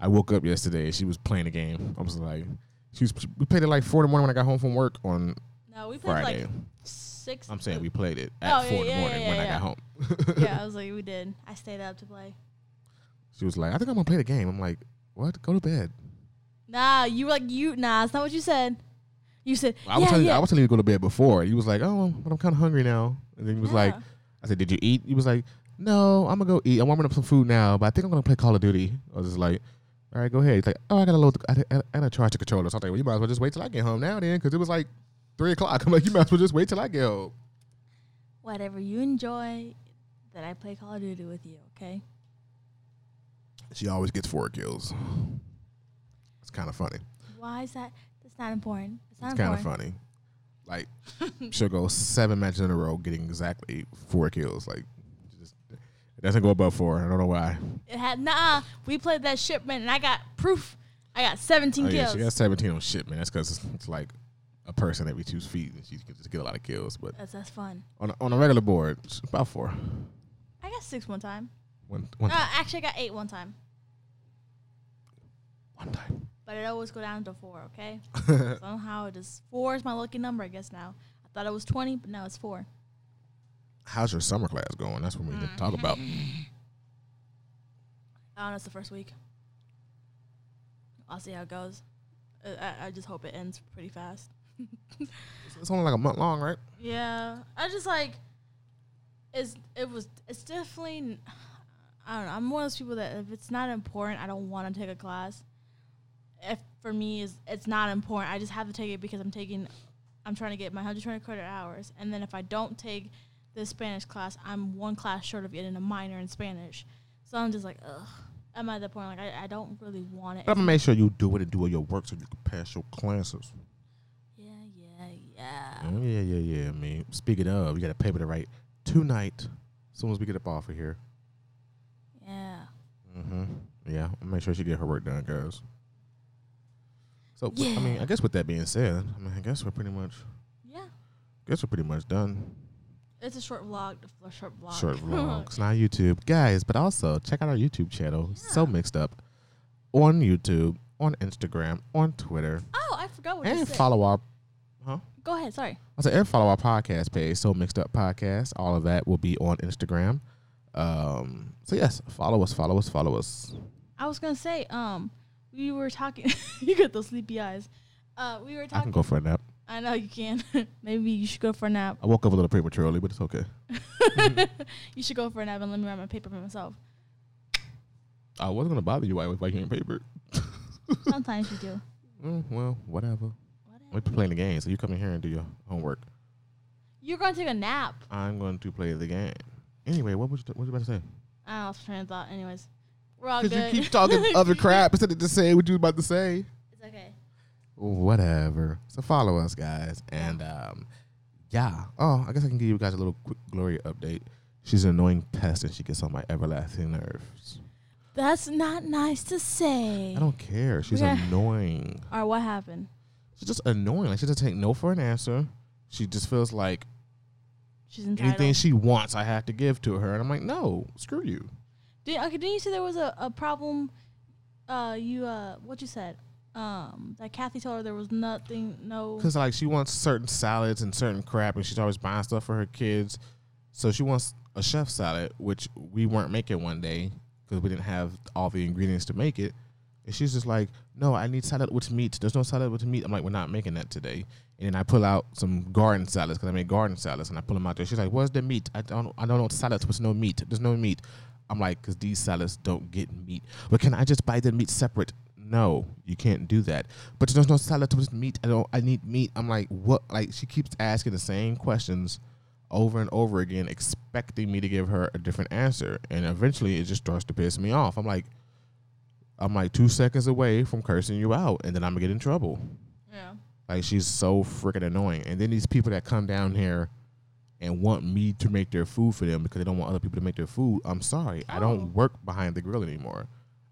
Speaker 1: I woke up yesterday and she was playing the game. I was like, she was we played it like four in the morning when I got home from work on
Speaker 2: No, we played
Speaker 1: Friday.
Speaker 2: like six.
Speaker 1: I'm saying we played it
Speaker 2: Oh,
Speaker 1: at
Speaker 2: yeah,
Speaker 1: four in the morning
Speaker 2: yeah,
Speaker 1: when I got home.
Speaker 2: yeah, I was like, we did. I stayed up to play.
Speaker 1: She was like, I think I'm gonna play the game. I'm like, what? Go to bed.
Speaker 2: Nah, you were like you. Nah, that's not what you said. You said
Speaker 1: I was
Speaker 2: yeah,
Speaker 1: telling you. I was telling you to go to bed before. He was like, oh, but I'm kind of hungry now. And then he was like, I said, did you eat? He was like, no, I'm gonna go eat. I'm warming up some food now, but I think I'm gonna play Call of Duty. I was just like, all right, go ahead. He's like, oh, I gotta load. The, I, I gotta charge the controller. So I was like, well, you might as well just wait till I get home now, then, because it was like three o'clock. I'm like, you might as well just wait till I get home.
Speaker 2: whatever you enjoy, that I play Call of Duty with you. Okay.
Speaker 1: She always gets four kills. It's kind of funny.
Speaker 2: Why is that? That's not important. It's
Speaker 1: It's kind of funny. Like she'll go seven matches in a row, getting exactly four kills. Like, it doesn't go above four. I don't know why.
Speaker 2: It had nah. We played that shipment, and I got proof. I got 17
Speaker 1: Oh, yeah,
Speaker 2: kills.
Speaker 1: she got 17 on shipment. That's because it's, it's like a person every two feet, and she can just get a lot of kills. But
Speaker 2: That's that's fun.
Speaker 1: on a, on a regular board, it's about four.
Speaker 2: I got six one time.
Speaker 1: One one,
Speaker 2: Uh, actually, I got eight one time,
Speaker 1: one time.
Speaker 2: but it always go down to four. Okay. Somehow it is four is my lucky number. I guess now. I thought it was twenty, but now it's four.
Speaker 1: How's your summer class going? That's what we need to talk about.
Speaker 2: I don't know. It's the first week. I'll see how it goes. Uh, I, I just hope it ends pretty fast.
Speaker 1: It's only like a month long, right?
Speaker 2: Yeah, I just like it's it was it's definitely I don't know. I'm one of those people that if it's not important, I don't want to take a class. If for me is it's not important, I just have to take it because I'm taking I'm trying to get my 120 credit hours, and then if I don't take this Spanish class, I'm one class short of getting a minor in Spanish. So I'm just like, ugh. I'm at the point like I, I don't really want it.
Speaker 1: But I'm gonna make sure you do it and do all your work so you can pass your classes.
Speaker 2: yeah, yeah, yeah.
Speaker 1: Oh, yeah, yeah, yeah. I mean, speaking of, you got a paper to write tonight. As soon as we get up off of here.
Speaker 2: Yeah.
Speaker 1: Mm-hmm. Yeah, make sure she get her work done, guys. So, I mean, I guess with that being said, I mean, I guess we're pretty much,
Speaker 2: Yeah.
Speaker 1: guess we're pretty much done.
Speaker 2: It's a short vlog. A short vlog.
Speaker 1: Short vlogs, not YouTube, guys. But also check out our YouTube channel. So mixed up on YouTube, on Instagram, on Twitter,
Speaker 2: Oh, I forgot what you
Speaker 1: and
Speaker 2: said.
Speaker 1: follow our. Huh?
Speaker 2: Go ahead. Sorry.
Speaker 1: I said, and follow our podcast page, So Mixed Up Podcast. All of that will be on Instagram. Um, so yes, follow us, follow us, follow us.
Speaker 2: I was gonna say. Um, we were talking. you got those sleepy eyes. Uh, we were talking.
Speaker 1: I can go for a nap.
Speaker 2: I know you can. Maybe you should go for a nap.
Speaker 1: I woke up a little prematurely, but it's okay.
Speaker 2: you should go for a nap and let me write my paper by myself.
Speaker 1: I wasn't gonna bother you while I was writing paper.
Speaker 2: Sometimes you do.
Speaker 1: Mm, well, whatever.
Speaker 2: Whatever.
Speaker 1: We're playing the game, so you come in here and do your homework.
Speaker 2: You're gonna take a nap.
Speaker 1: I'm going to play the game. Anyway, what was you, what was you about to say?
Speaker 2: I lost train of thought. Anyways, we're all good.
Speaker 1: Because you keep talking other crap instead of just saying what you was about to say.
Speaker 2: It's okay.
Speaker 1: Whatever. So follow us, guys, and um, yeah. Oh, I guess I can give you guys a little quick Gloria update. She's an annoying pest, and she gets on my everlasting nerves.
Speaker 2: That's not nice to say.
Speaker 1: I don't care. She's
Speaker 2: Yeah.
Speaker 1: annoying.
Speaker 2: Or what happened?
Speaker 1: She's just annoying. Like she doesn't take no for an answer. She just feels like
Speaker 2: She's entitled.
Speaker 1: anything she wants, I have to give to her, and I'm like, no, screw you.
Speaker 2: Did, okay, didn't you say there was a, a problem? Uh, you uh, what you said? Um, that Kathy told her there was nothing, no.
Speaker 1: Because like she wants certain salads and certain crap, and she's always buying stuff for her kids. So she wants a chef salad, which we weren't making one day because we didn't have all the ingredients to make it. And she's just like, "No, I need salad with meat. There's no salad with meat." I'm like, "We're not making that today." And then I pull out some garden salads because I make garden salads, and I pull them out there. She's like, "Where's the meat? I don't, I don't know salads with no meat. There's no meat." I'm like, "Cause these salads don't get meat. But can I just buy the meat separate?" No, you can't do that. But there's no salad with meat. I don't. I need meat. I'm like, what? Like she keeps asking the same questions over and over again, expecting me to give her a different answer, and eventually it just starts to piss me off. I'm like, I'm like two seconds away from cursing you out, and then I'm gonna get in trouble.
Speaker 2: yeah.
Speaker 1: Like she's so freaking annoying. And then these people that come down here and want me to make their food for them because they don't want other people to make their food. I'm sorry. I
Speaker 2: Oh.
Speaker 1: don't work behind the grill anymore.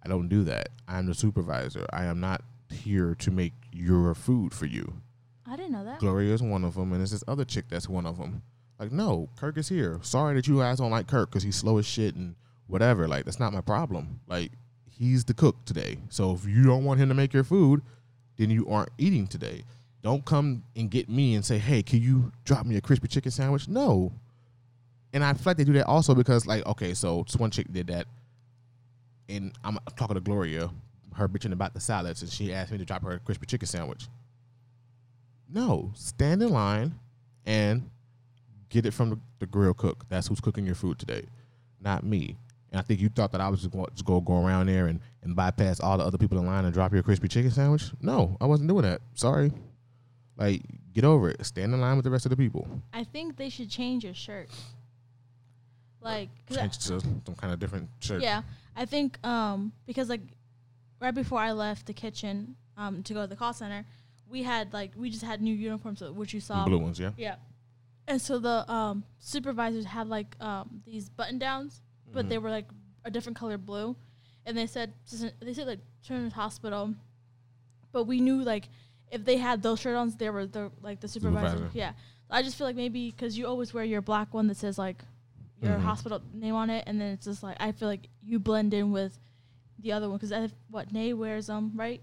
Speaker 1: I don't do that. I'm the supervisor. I am not here to make your food for you.
Speaker 2: I didn't know that.
Speaker 1: Gloria is one of them, and there's this other chick that's one of them. Like, no, Kirk is here. Sorry that you guys don't like Kirk because he's slow as shit and whatever. Like, that's not my problem. Like, he's the cook today. So if you don't want him to make your food, then you aren't eating today. Don't come and get me and say, hey, can you drop me a crispy chicken sandwich? No. And I feel like they do that also because, like, okay, so this one chick did that, and I'm talking to Gloria, her bitching about the salads, and she asked me to drop her a crispy chicken sandwich. No, stand in line and get it from the, the grill cook. That's who's cooking your food today, not me. And I think you thought that I was just going to go, go around there and, and bypass all the other people in line and drop your crispy chicken sandwich. No, I wasn't doing that. Sorry. Like, get over it. Stand in line with the rest of the people.
Speaker 2: I think they should change your shirt. Like,
Speaker 1: Change to some kind of different shirt.
Speaker 2: yeah, I think um because like right before I left the kitchen um to go to the call center, we had like we just had new uniforms uh, which you saw.
Speaker 1: blue ones, yeah.
Speaker 2: Yeah. And so the um supervisors had like um these button downs, but
Speaker 1: Mhm.
Speaker 2: they were like a different color blue, and they said they said like Children's Hospital, but we knew like if they had those shirt ons, they were the like the supervisor.
Speaker 1: Supervisor.
Speaker 2: Yeah. I just feel like maybe because you always wear your black one that says like your
Speaker 1: Mhm.
Speaker 2: hospital name on it, and then it's just like I feel like you blend in with the other one because what Nay wears them right,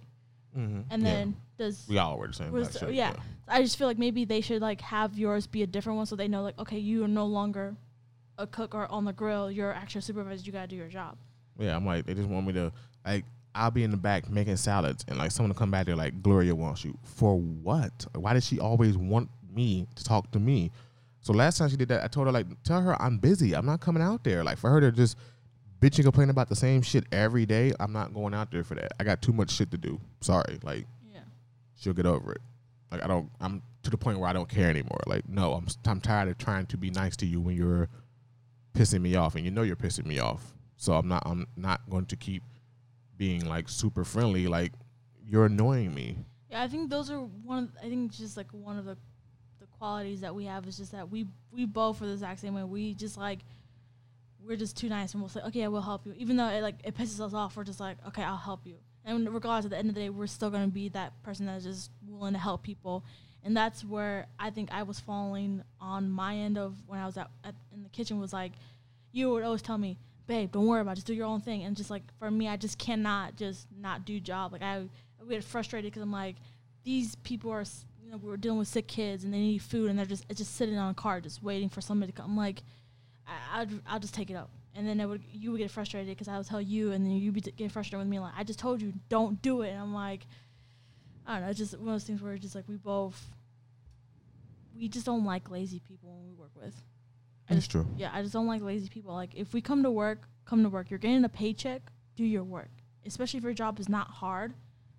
Speaker 1: Mm-hmm.
Speaker 2: and then does
Speaker 1: we all wear the same.
Speaker 2: was
Speaker 1: black
Speaker 2: the-
Speaker 1: shirt,
Speaker 2: yeah. I just feel like maybe they should like have yours be a different one so they know like okay you are no longer a cook or on the grill you're actually supervisor you gotta do your job.
Speaker 1: Yeah, I'm like, they just want me to like. I'll be in the back making salads, and like someone will come back there like Gloria wants you for what? Why does she always want me to talk to me? So last time she did that, I told her like, tell her I'm busy. I'm not coming out there. Like for her to just bitch and complain about the same shit every day, I'm not going out there for that. I got too much shit to do. Sorry, like
Speaker 2: Yeah.
Speaker 1: she'll get over it. Like I don't. I'm to the point where I don't care anymore. Like no, I'm I'm tired of trying to be nice to you when you're pissing me off, and you know you're pissing me off. So I'm not. I'm not going to keep being like super friendly. Like you're annoying me.
Speaker 2: Yeah, I think those are one. Of, I think just like one of the the qualities that we have is just that we we both are the exact same way. We just like we're just too nice and we'll say okay, we'll help you, even though it like it pisses us off. We're just like okay, I'll help you. And regardless, at the end of the day, we're still gonna be that person that's just willing to help people. And that's where I think I was falling on my end of when I was at, at in the kitchen was like, you would always tell me, babe, don't worry about it, just do your own thing. And just like for me, I just cannot just not do job. Like I, I get frustrated because I'm like, these people are, know, we're dealing with sick kids and they need food and they're just just sitting on a car just waiting for somebody to come. I'm like, I, I'd, I'll just take it up. And then would you would get frustrated because I would tell you, and then you'd be getting frustrated with me. Like I just told you, don't do it. And I'm like, I don't know. It's just one of those things where it's just like we both, we just don't like lazy people when we work with.
Speaker 1: That's
Speaker 2: just-
Speaker 1: true.
Speaker 2: Yeah, I just don't like lazy people. Like if we come to work, come to work. You're getting a paycheck, do your work. Especially if your job is not hard,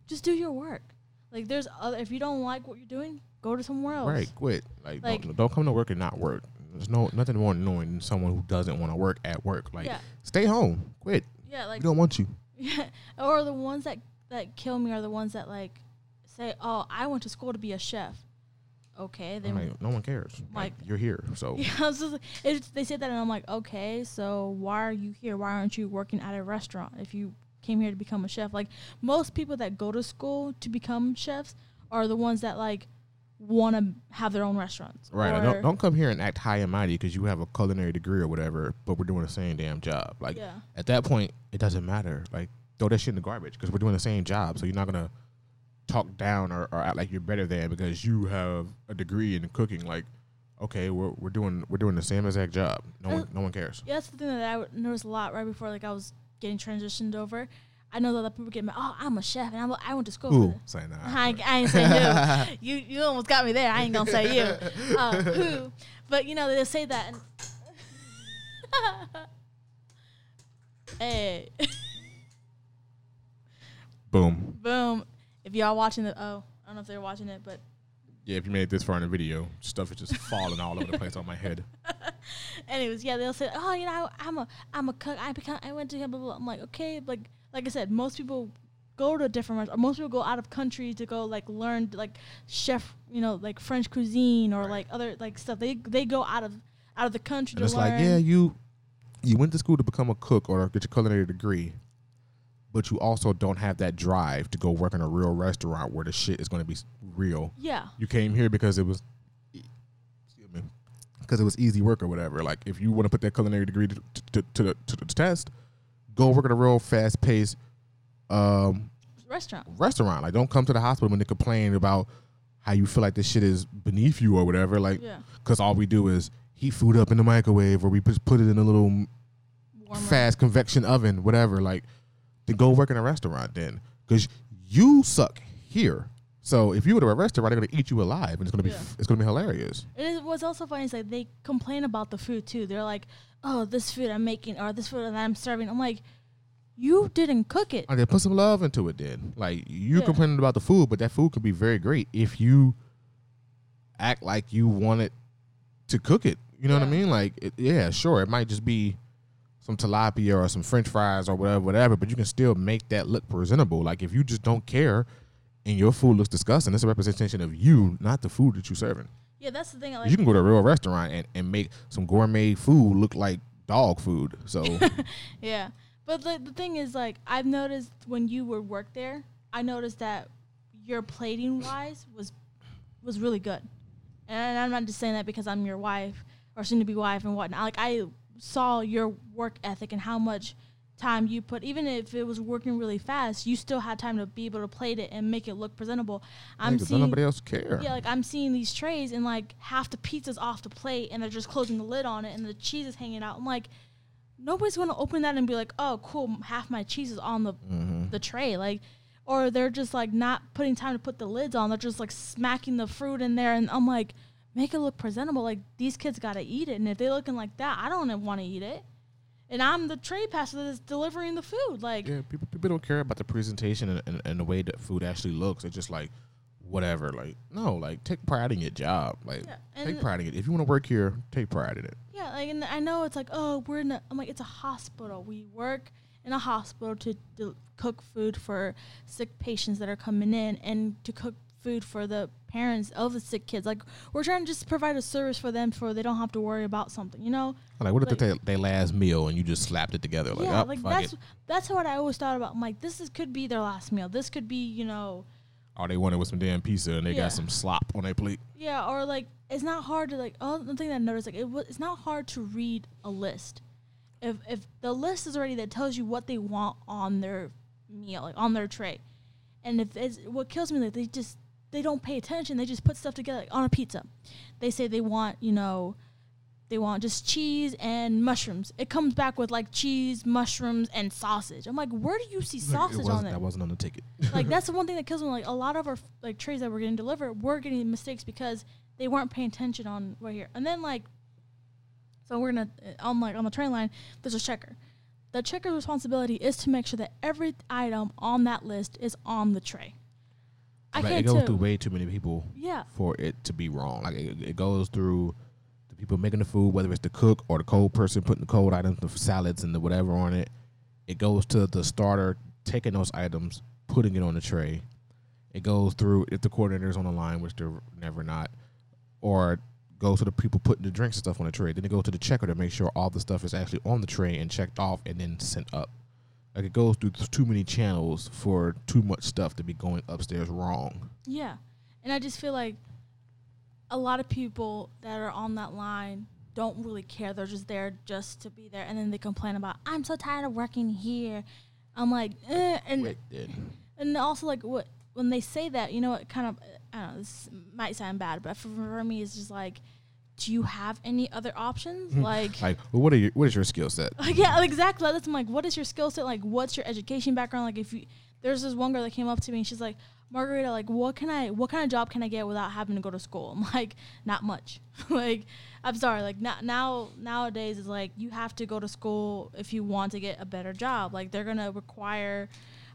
Speaker 2: just do your work. Like there's other if you don't like what you're doing, go to somewhere else.
Speaker 1: Right, quit. Like,
Speaker 2: Like-
Speaker 1: don't, don't come to work and not work. There's no nothing more annoying than someone who doesn't want to work at work. Like,
Speaker 2: yeah.
Speaker 1: stay home. Quit.
Speaker 2: Yeah, like
Speaker 1: we don't want you.
Speaker 2: Yeah, or the ones that that kill me are the ones that like say, "Oh, I went to school to be a chef." Okay, then
Speaker 1: like, no one cares. Like,
Speaker 2: Like-
Speaker 1: you're here, so
Speaker 2: yeah, I was just, it's, they said that, and I'm like, okay, so why are you here? Why aren't you working at a restaurant if you came here to become a chef? Like most people that go to school to become chefs are the ones that like want to have their own restaurants.
Speaker 1: Right. don't don't come here and act high and mighty because you have a culinary degree or whatever, but we're doing the same damn job. Like
Speaker 2: yeah,
Speaker 1: at that point, it doesn't matter. Like throw that shit in the garbage because we're doing the same job. So you're not gonna talk down or, or act like you're better than because you have a degree in cooking. Like, okay, we're we're doing we're doing the same exact job. No uh, one no one cares.
Speaker 2: yeah. That's the thing that I noticed a lot right before like I was getting transitioned over. I know that other people get mad. Oh, I'm a chef, and I'm I went to school.
Speaker 1: Who
Speaker 2: this."
Speaker 1: say nah?
Speaker 2: I, ain't- I ain't saying who. you you almost got me there. I ain't gonna say you. Uh, who? But you know they say that. And hey,
Speaker 1: Boom.
Speaker 2: boom! If y'all watching the oh, I don't know if they're watching it, but
Speaker 1: Yeah, if you made it this far in the video, stuff is just falling all over the place on my head.
Speaker 2: anyways, yeah, they'll say, oh, you know, I'm a I'm a cook. I become I went to blah blah. blah. I'm like, okay, like like I said, most people go to different restaurants. Most people go out of country to go like learn like chef, you know, like French cuisine or
Speaker 1: Right.
Speaker 2: like other like stuff. They they go out of out of the country
Speaker 1: And it's
Speaker 2: learn.
Speaker 1: like, yeah, you you went to school to become a cook or get your culinary degree, but you also don't have that drive to go work in a real restaurant where the shit is going to be real.
Speaker 2: yeah,
Speaker 1: You came here because it was, excuse me, because it was easy work or whatever. Like if you want to put that culinary degree to, to, to, the, to the test, go work at a real fast paced um,
Speaker 2: restaurant.
Speaker 1: restaurant. Like don't come to the hospital when they complain about how you feel like this shit is beneath you or whatever. Like
Speaker 2: Yeah,
Speaker 1: because all we do is heat food up in the microwave or we just put it in a little
Speaker 2: warmer.
Speaker 1: fast convection oven, whatever. Like, then go work in a restaurant then, because you suck here. So if you were to a restaurant, they're gonna eat you alive, and it's gonna be it's gonna be hilarious.
Speaker 2: It what's also funny is like they complain about the food too. They're like, "Oh, this food I'm making or this food that I'm serving." I'm like, "You didn't cook it."
Speaker 1: Then put some love into it. Then, like you
Speaker 2: Yeah.
Speaker 1: complaining about the food, but that food could be very great if you act like you wanted to cook it. You know what I mean? Like, it, yeah, sure, it might just be some tilapia or some French fries or whatever, whatever. But you can still make that look presentable. Like if you just don't care and your food looks disgusting, it's a representation of you, not the food that you're serving.
Speaker 2: Yeah, that's the thing. Like,
Speaker 1: you can go to a real restaurant and, and make some gourmet food look like dog food. So
Speaker 2: Yeah. But the, the thing is, like, I've noticed when you would work there, I noticed that your plating wise was was really good. And I'm not just saying that because I'm your wife or soon to be wife and whatnot. Like I saw your work ethic and how much time you put even if it was working really fast you still had time to be able to plate it and make it look presentable i'm
Speaker 1: Niggas,
Speaker 2: seeing
Speaker 1: nobody else care.
Speaker 2: yeah like i'm seeing these trays and like half the pizza's off the plate and they're just closing the lid on it and the cheese is hanging out i'm like nobody's going to open that and be like oh cool half my cheese is on the
Speaker 1: Mm-hmm.
Speaker 2: the tray like or they're just like not putting time to put the lids on they're just like smacking the fruit in there and i'm like make it look presentable like these kids got to eat it and if they're looking like that i don't want to eat it and i'm the tray passer that's delivering the food like
Speaker 1: Yeah, people people don't care about the presentation and, and, and the way that food actually looks. It's just like whatever. Like no, like take pride in your job. Like
Speaker 2: Yeah,
Speaker 1: take pride in it. If you want to work here, take pride in it.
Speaker 2: Yeah, like and I know it's like, oh, we're in. A, I'm like, it's a hospital. We work in a hospital to, to cook food for sick patients that are coming in, and to cook food for the parents of the sick kids. Like we're trying to just provide a service for them, so they don't have to worry about something. You know?
Speaker 1: Like what if
Speaker 2: Like-
Speaker 1: they their last meal and you just slapped it together? Like,
Speaker 2: yeah,
Speaker 1: oh,
Speaker 2: like that's
Speaker 1: it.
Speaker 2: that's what I always thought about. I'm like, this is could be their last meal. This could be, you know.
Speaker 1: All they wanted was some damn pizza and they
Speaker 2: Yeah.
Speaker 1: got some slop on their plate.
Speaker 2: Yeah, or like it's not hard to like. Oh, the thing that I noticed, like it was, it's not hard to read a list. If if the list is already that tells you what they want on their meal, like on their tray, and if it's what kills me, like they just they don't pay attention. They just put stuff together like on a pizza. They say they want you know, they want just cheese and mushrooms. It comes back with like cheese, mushrooms, and sausage. I'm like, where do you see sausage on there?
Speaker 1: That wasn't on the ticket.
Speaker 2: like that's the one thing that kills me. Like a lot of our like trays that we're getting delivered, we're getting mistakes because they weren't paying attention on right here. And then like, so we're gonna uh, on like on the tray line, there's a checker. The checker's responsibility is to make sure that every item on that list is on the tray. I
Speaker 1: Like, it goes
Speaker 2: tell.
Speaker 1: through way too many people
Speaker 2: Yeah,
Speaker 1: for it to be wrong. Like it, it goes through the people making the food, whether it's the cook or the cold person putting the cold items, the salads and the whatever on it. It goes to the starter taking those items, putting it on the tray. It goes through if the coordinator's on the line, which they're never not, or goes to the people putting the drinks and stuff on the tray. Then it goes to the checker to make sure all the stuff is actually on the tray and checked off and then sent up. Like it goes through too many channels for too much stuff to be going upstairs wrong.
Speaker 2: yeah, and I just feel like a lot of people that are on that line don't really care. They're just there just to be there, and then they complain about I'm so tired of working here. I'm like, eh, and
Speaker 1: Wait,
Speaker 2: and also like what when they say that, you know, it kind of I don't know. This might sound bad, but for, for me, it's just like, do you have any other options? Hmm. like,
Speaker 1: Like, well, what are your what is your skill set?
Speaker 2: like, yeah, exactly. That's I'm like, what is your skill set? Like, what's your education background? Like, if you there's this one girl that came up to me and she's like, Margarita, like, what can I, what kind of job can I get without having to go to school? I'm like, not much. like, I'm sorry. Like now, now nowadays is like you have to go to school if you want to get a better job. Like they're gonna require,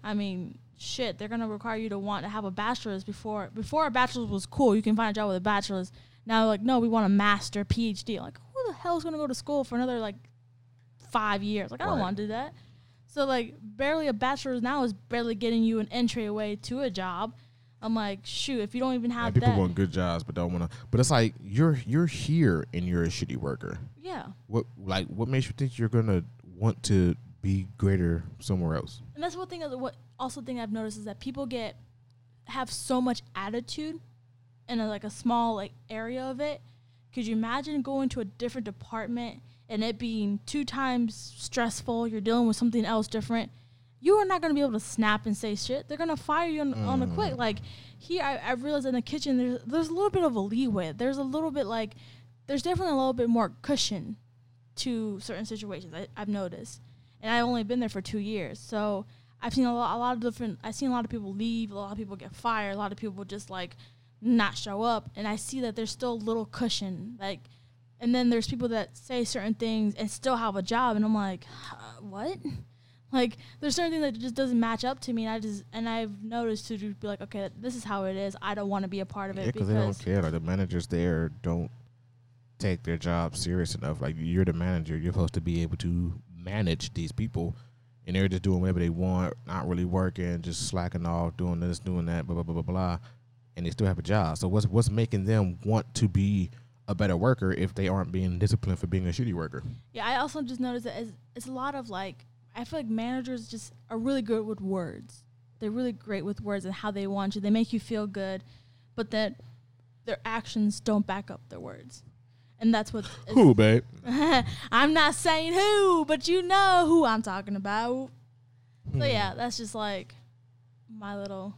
Speaker 2: I mean, shit, they're gonna require you to want to have a bachelor's before before a bachelor's was cool. You can find a job with a bachelor's. Now, like, no, we want a master, PhD. Like, who the hell is gonna go to school for another like five years? Like, I don't
Speaker 1: Right.
Speaker 2: want to do that. So like, barely a bachelor's now is barely getting you an entryway to a job. I'm like, shoot, if you don't even
Speaker 1: Yeah,
Speaker 2: have
Speaker 1: people
Speaker 2: that,
Speaker 1: want good jobs, but don't want to. But it's like you're you're here and you're a shitty worker.
Speaker 2: yeah.
Speaker 1: What like what makes you think you're gonna want to be greater somewhere else?
Speaker 2: And that's one thing. What also thing I've noticed is that people get have so much attitude in a, like a small like area of it. Could you imagine going to a different department and it being two times stressful? You're dealing with something else different. You are not going to be able to snap and say shit. They're going to fire you on, on a mm. quick. Like here, I, I realized in the kitchen there's there's a little bit of a leeway. There's a little bit like there's definitely a little bit more cushion to certain situations. I, I've noticed, and I've only been there for two years, so I've seen a lot, a lot of different. I've seen a lot of people leave, a lot of people get fired, a lot of people just like not show up, and I see that there's still a little cushion, like. And then there's people that say certain things and still have a job, and I'm like, huh, what? Like, there's certain things that just doesn't match up to me, and I just and I've noticed to just be like, okay, this is how it is. I don't want to be a part of it
Speaker 1: Yeah, because they don't care. Like the managers there don't take their job serious enough. Like you're the manager, you're supposed to be able to manage these people, and they're just doing whatever they want, not really working, just slacking off, doing this, doing that, blah blah blah blah blah, and they still have a job. So what's what's making them want to be a better worker if they aren't being disciplined for being a shitty worker?
Speaker 2: Yeah, I also just noticed that it's, it's a lot of like I feel like managers just are really good with words. they're really great with words and how they want you. They make you feel good, but then their actions don't back up their words. And that's what
Speaker 1: Who, babe?
Speaker 2: I'm not saying who, but you know who I'm talking about.
Speaker 1: Hmm.
Speaker 2: So yeah, that's just like my little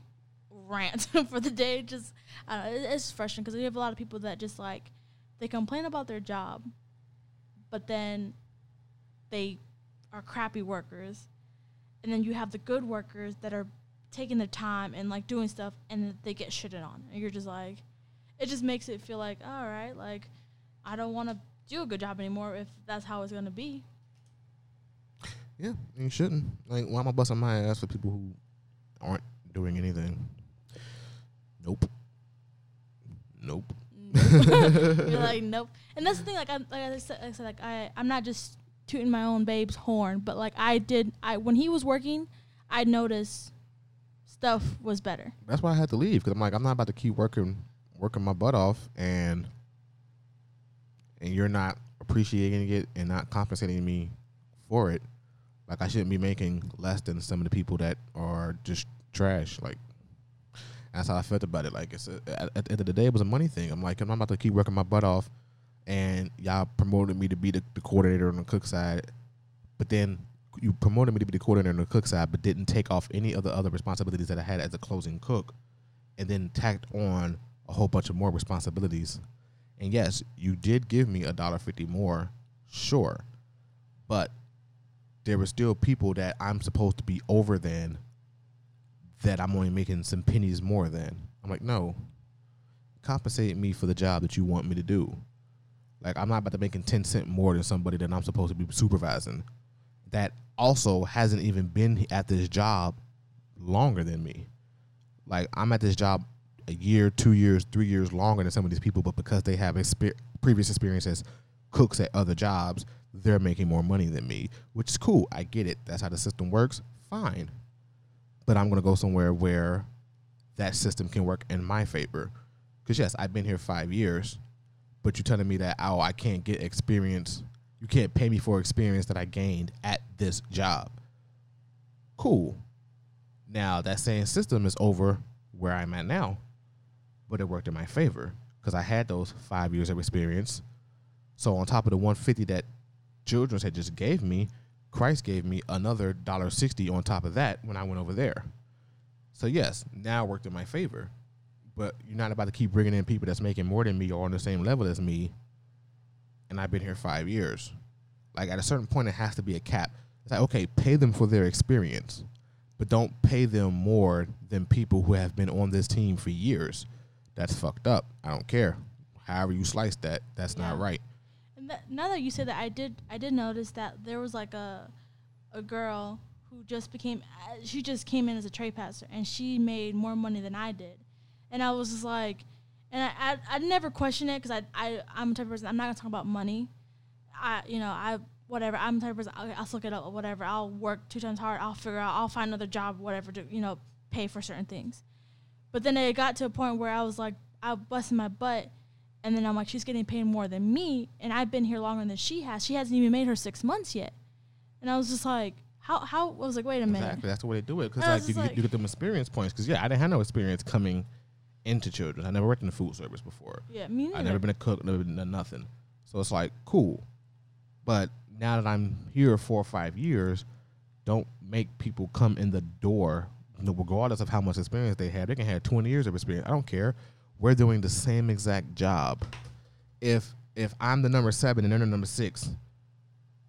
Speaker 2: rant for the day. Just know, it's frustrating because we have a lot of people that just like they complain about their job, but then they are crappy workers, and then you have the good workers that are taking their time and like doing stuff, and they get shitted on, and you're just like, it just makes it feel like all right, like I don't want to do a good job anymore if that's how it's gonna be.
Speaker 1: Yeah, you shouldn't. Like, why am I busting my ass for people who aren't doing anything? Nope. Nope.
Speaker 2: You're like, nope. And that's the thing. Like I, like I said, like I said, like I, I'm not just tooting my own babe's horn, but like I did, I when he was working, I noticed stuff was better.
Speaker 1: That's why I had to leave because I'm like, I'm not about to keep working, working my butt off, and and you're not appreciating it and not compensating me for it. Like I shouldn't be making less than some of the people that are just trash. Like that's how I felt about it. Like it's a, at, at the end of the day, it was a money thing. I'm like, I'm about to keep working my butt off, and y'all promoted me to be the, the coordinator on the cook side, but then you promoted me to be the coordinator on the cook side, but didn't take off any of the other responsibilities that I had as a closing cook, and then tacked on a whole bunch of more responsibilities. And yes, you did give me a dollar fifty more, sure, but there were still people that I'm supposed to be over than that I'm only making some pennies more than. I'm like, no, compensate me for the job that you want me to do. Like I'm not about to making ten cent more than somebody that I'm supposed to be supervising. That also hasn't even been at this job longer than me. Like I'm at this job a year, two years, three years longer than some of these people, but because they have exper- previous experience as cooks at other jobs, they're making more money than me, which is cool. I get it. That's how the system works. Fine. But I'm going to go somewhere where that system can work in my favor. Because, yes, I've been here five years, but you're telling me that, oh, I can't get experience. You can't pay me for experience that I gained at this job. Cool. Now, that same system is over where I'm at now, but it worked in my favor because I had those five years of experience. So, on top of the 150 that Children's had just gave me, Christ gave me another dollar sixty on top of that when I went over there. So yes, now it worked in my favor. But you're not about to keep bringing in people that's making more than me or on the same level as me. And I've been here five years. Like at a certain point, it has to be a cap. It's like okay, pay them for their experience, but don't pay them more than people who have been on this team for years. That's fucked up. I don't care. However you slice that, that's not right.
Speaker 2: Now that you said that, I did I did notice that there was like a a girl who just became uh, she just came in as a tray passer and she made more money than I did, and I was just like, and I I, I never question it because I I I'm the type of person I'm not gonna talk about money, I you know I whatever I'm the type of person I'll, I'll look it up or whatever. I'll work two times hard I'll figure out I'll find another job whatever to you know pay for certain things, but then it got to a point where I was like I busted my butt and then I'm like, she's getting paid more than me, and I've been here longer than she has. She hasn't even made her six months yet. And I was just like, how? How? I was like, wait a minute.
Speaker 1: Exactly. That's the way they do it. Because like you, get-
Speaker 2: like-
Speaker 1: you get them experience points. Because yeah, I didn't have no experience coming into children. I never worked in the food service before.
Speaker 2: Yeah, me neither.
Speaker 1: I never been a cook. Never been nothing. So it's like cool. But now that I'm here four or five years, don't make people come in the door. Regardless of how much experience they have, they can have 20 years of experience. I don't care. We're doing the same exact job. If if I'm the number seven and they're the number six,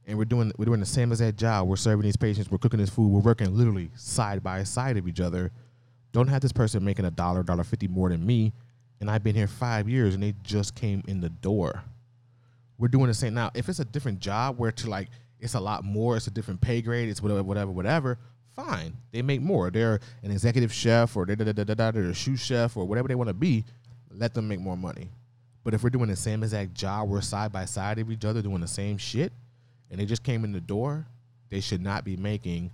Speaker 1: and we're doing we're doing the same exact job. We're serving these patients. We're cooking this food. We're working literally side by side of each other. Don't have this person making a dollar, dollar fifty more than me, and I've been here five years and they just came in the door. We're doing the same now. If it's a different job where to like it's a lot more, it's a different pay grade, it's whatever, whatever, whatever. Fine, they make more. They're an executive chef or they're, they're a sous chef or whatever they want to be. Let them make more money. But if we're doing the same exact job, we're side by side of each other doing the same shit, and they just came in the door, they should not be making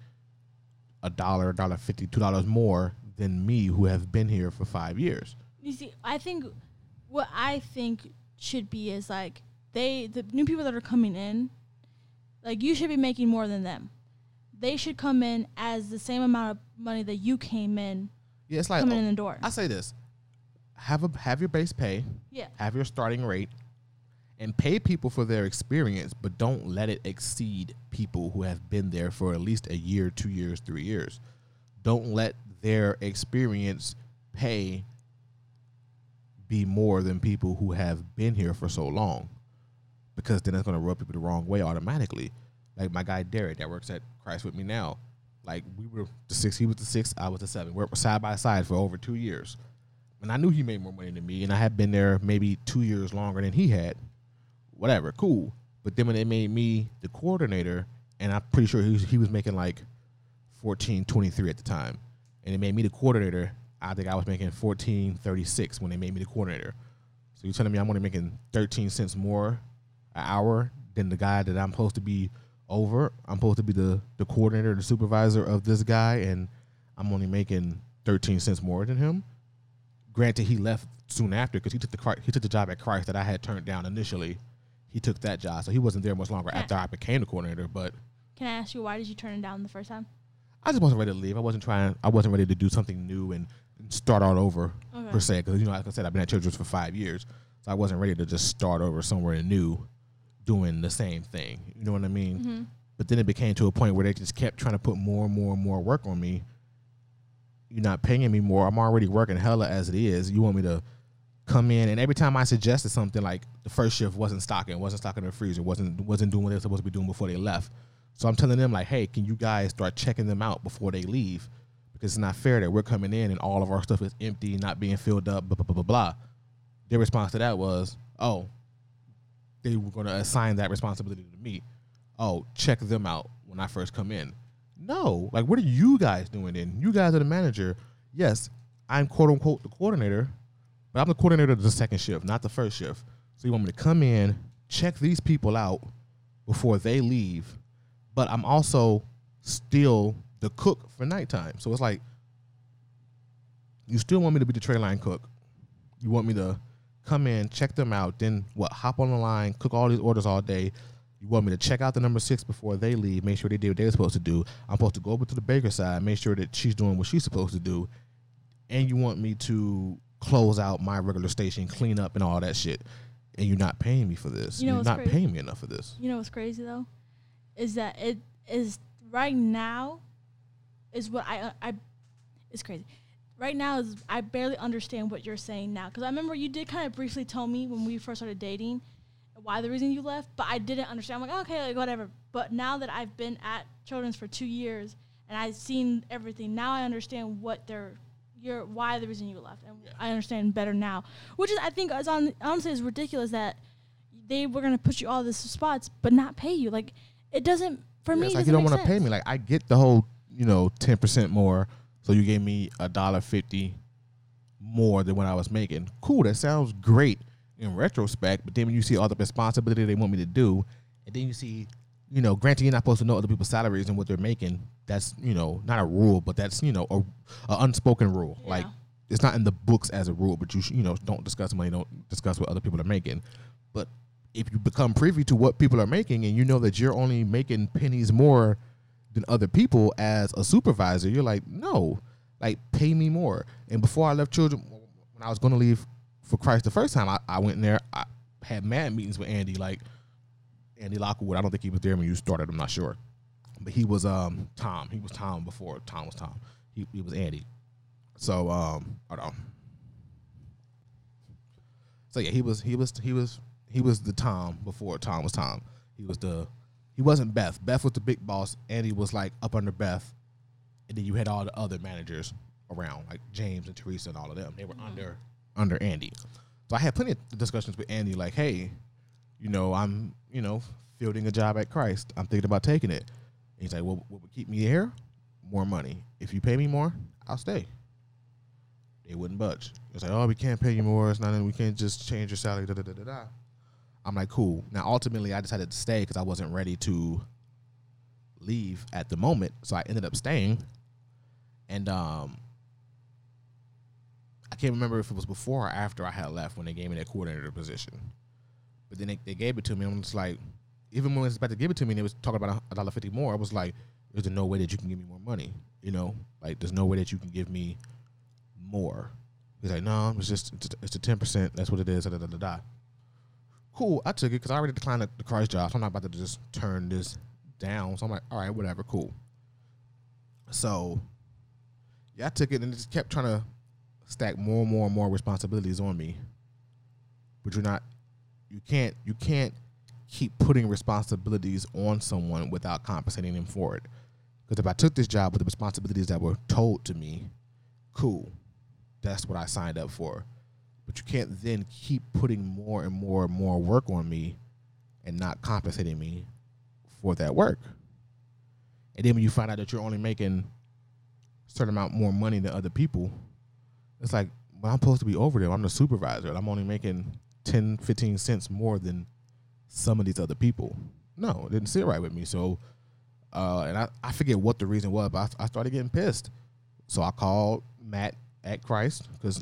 Speaker 1: a dollar, a dollar fifty, two dollars more than me who have been here for five years.
Speaker 2: You see, I think what I think should be is like they the new people that are coming in, like you should be making more than them. They should come in as the same amount of money that you came in
Speaker 1: Yeah, it's like
Speaker 2: coming
Speaker 1: oh,
Speaker 2: in the door.
Speaker 1: I say this: have a have your base pay,
Speaker 2: yeah.
Speaker 1: have your starting rate, and pay people for their experience, but don't let it exceed people who have been there for at least a year, two years, three years. Don't let their experience pay be more than people who have been here for so long, because then it's going to rub people the wrong way automatically. Like my guy Derek that works at Christ with me now, like we were the six, he was the six, I was the seven. We are side by side for over two years, and I knew he made more money than me, and I had been there maybe two years longer than he had. Whatever, cool. But then when they made me the coordinator, and I'm pretty sure he was, he was making like fourteen twenty three at the time, and they made me the coordinator. I think I was making fourteen thirty six when they made me the coordinator. So you're telling me I'm only making thirteen cents more an hour than the guy that I'm supposed to be over. I'm supposed to be the the coordinator, the supervisor of this guy, and I'm only making 13 cents more than him. Granted, he left soon after because he took the he took the job at Christ that I had turned down initially. He took that job, so he wasn't there much longer
Speaker 2: Yeah.
Speaker 1: after I became the coordinator. But
Speaker 2: Can I ask you why did you turn it down the first time?
Speaker 1: I just wasn't ready to leave. I wasn't trying. I wasn't ready to do something new and, and start all over
Speaker 2: Okay.
Speaker 1: per se. Because you know, like I said, I've been at Children's for five years, so I wasn't ready to just start over somewhere new, doing the same thing. You know what I mean?
Speaker 2: hmm
Speaker 1: But then it became to a point where they just kept trying to put more and more and more work on me. You're not paying me more. I'm already working hella as it is. You want me to come in and every time I suggested something like the first shift wasn't stocking, wasn't stocking the freezer, wasn't wasn't doing what they were supposed to be doing before they left. So I'm telling them like, hey, can you guys start checking them out before they leave? Because it's not fair that we're coming in and all of our stuff is empty, not being filled up, blah blah blah blah blah. Their response to that was, oh, they were to assign that responsibility to me. Oh, check them out when I first come in. No, like what are you guys doing then? You guys are the manager. Yes, I'm quote unquote the coordinator, but I'm the coordinator of the second shift, not the first shift. So you want me to come in, check these people out before they leave, but I'm also still the cook for nighttime. So it's like you still want me to be the tray line cook. You want me to come in, check them out, then what? Hop on the line, cook all these orders all day. You want me to check out the number six before they leave, make sure they did what they were supposed to do. I'm supposed to go over to the baker side, make sure that she's doing what she's supposed to do, and you want me to close out my regular station, clean up, and all that shit. And you're not paying me for this.
Speaker 2: You
Speaker 1: are not
Speaker 2: crazy?
Speaker 1: paying me enough for this.
Speaker 2: You know what's crazy though, is that it is right now, is what I uh, I, it's crazy. Right now is I barely understand what you're saying now because I remember you did kind of briefly tell me when we first started dating why the reason you left, but I didn't understand. I'm like okay, like whatever. But now that I've been at Children's for two years and I've seen everything, now I understand what they're your why the reason you left, and
Speaker 1: Yeah.
Speaker 2: I understand better now. Which is I think is on honestly is ridiculous that they were gonna put you all these spots but not pay you. Like it doesn't for
Speaker 1: Yeah,
Speaker 2: me.
Speaker 1: it's
Speaker 2: it
Speaker 1: like you don't want to pay me. Like I get the whole, you know, ten percent more. So you gave me a dollar fifty more than what I was making. Cool, that sounds great in retrospect. But then when you see all the responsibility they want me to do, and then you see, you know, granted you're not supposed to know other people's salaries and what they're making. That's you know not a rule, but that's you know a, a unspoken rule. Like it's not in the books as a rule, but you sh- you know don't discuss money, don't discuss what other people are making. But if you become privy to what people are making and you know that you're only making pennies more than other people as a supervisor, you're like, no, like pay me more. And before I left children, when I was going to leave for Christ the first time, I, I went in there, I had mad meetings with Andy, like Andy Lockwood. I don't think he was there when you started. I'm not sure, but he was um Tom. He was Tom before Tom was Tom. He, he was Andy. So um, hold on. So yeah, he was he was he was he was the Tom before Tom was Tom. He was the he wasn't Beth. Beth was the big boss. Andy was like up under Beth, and then you had all the other managers around, like James and Teresa and all of them. They were under under Andy. So I had plenty of discussions with Andy, like, hey, you know, I'm you know fielding a job at Christ. I'm thinking about taking it. And he's like, well, what would keep me here? More money. If you pay me more, I'll stay. They wouldn't budge. It's like, oh, we can't pay you more. It's not. We can't just change your salary. Da da da da da. I'm like, cool. Now, ultimately, I decided to stay because I wasn't ready to leave at the moment. So I ended up staying. And um, I can't remember if it was before or after I had left when they gave me that coordinator position. But then they, they gave it to me. I'm just like, even when it was about to give it to me, and they was talking about a dollar fifty more. I was like, there's no way that you can give me more money. You know, like there's no way that you can give me more. He's like, no, it's just it's, a ten percent. That's what it is. Da, da, da, da. Cool. I took it because I already declined the, the Christ job. So I'm not about to just turn this down. So I'm like, all right, whatever, cool. So yeah, I took it and just kept trying to stack more and more and more responsibilities on me. But you're not you can't you can't keep putting responsibilities on someone without compensating them for it. Because if I took this job with the responsibilities that were told to me, cool. That's what I signed up for. But you can't then keep putting more and more and more work on me and not compensating me for that work. And then when you find out that you're only making a certain amount more money than other people, it's like, well, I'm supposed to be over there. I'm the supervisor. I'm only making 10, 15 cents more than some of these other people. No, it didn't sit right with me. So, uh, and I, I forget what the reason was, but I, I started getting pissed. So I called Matt at Christ because,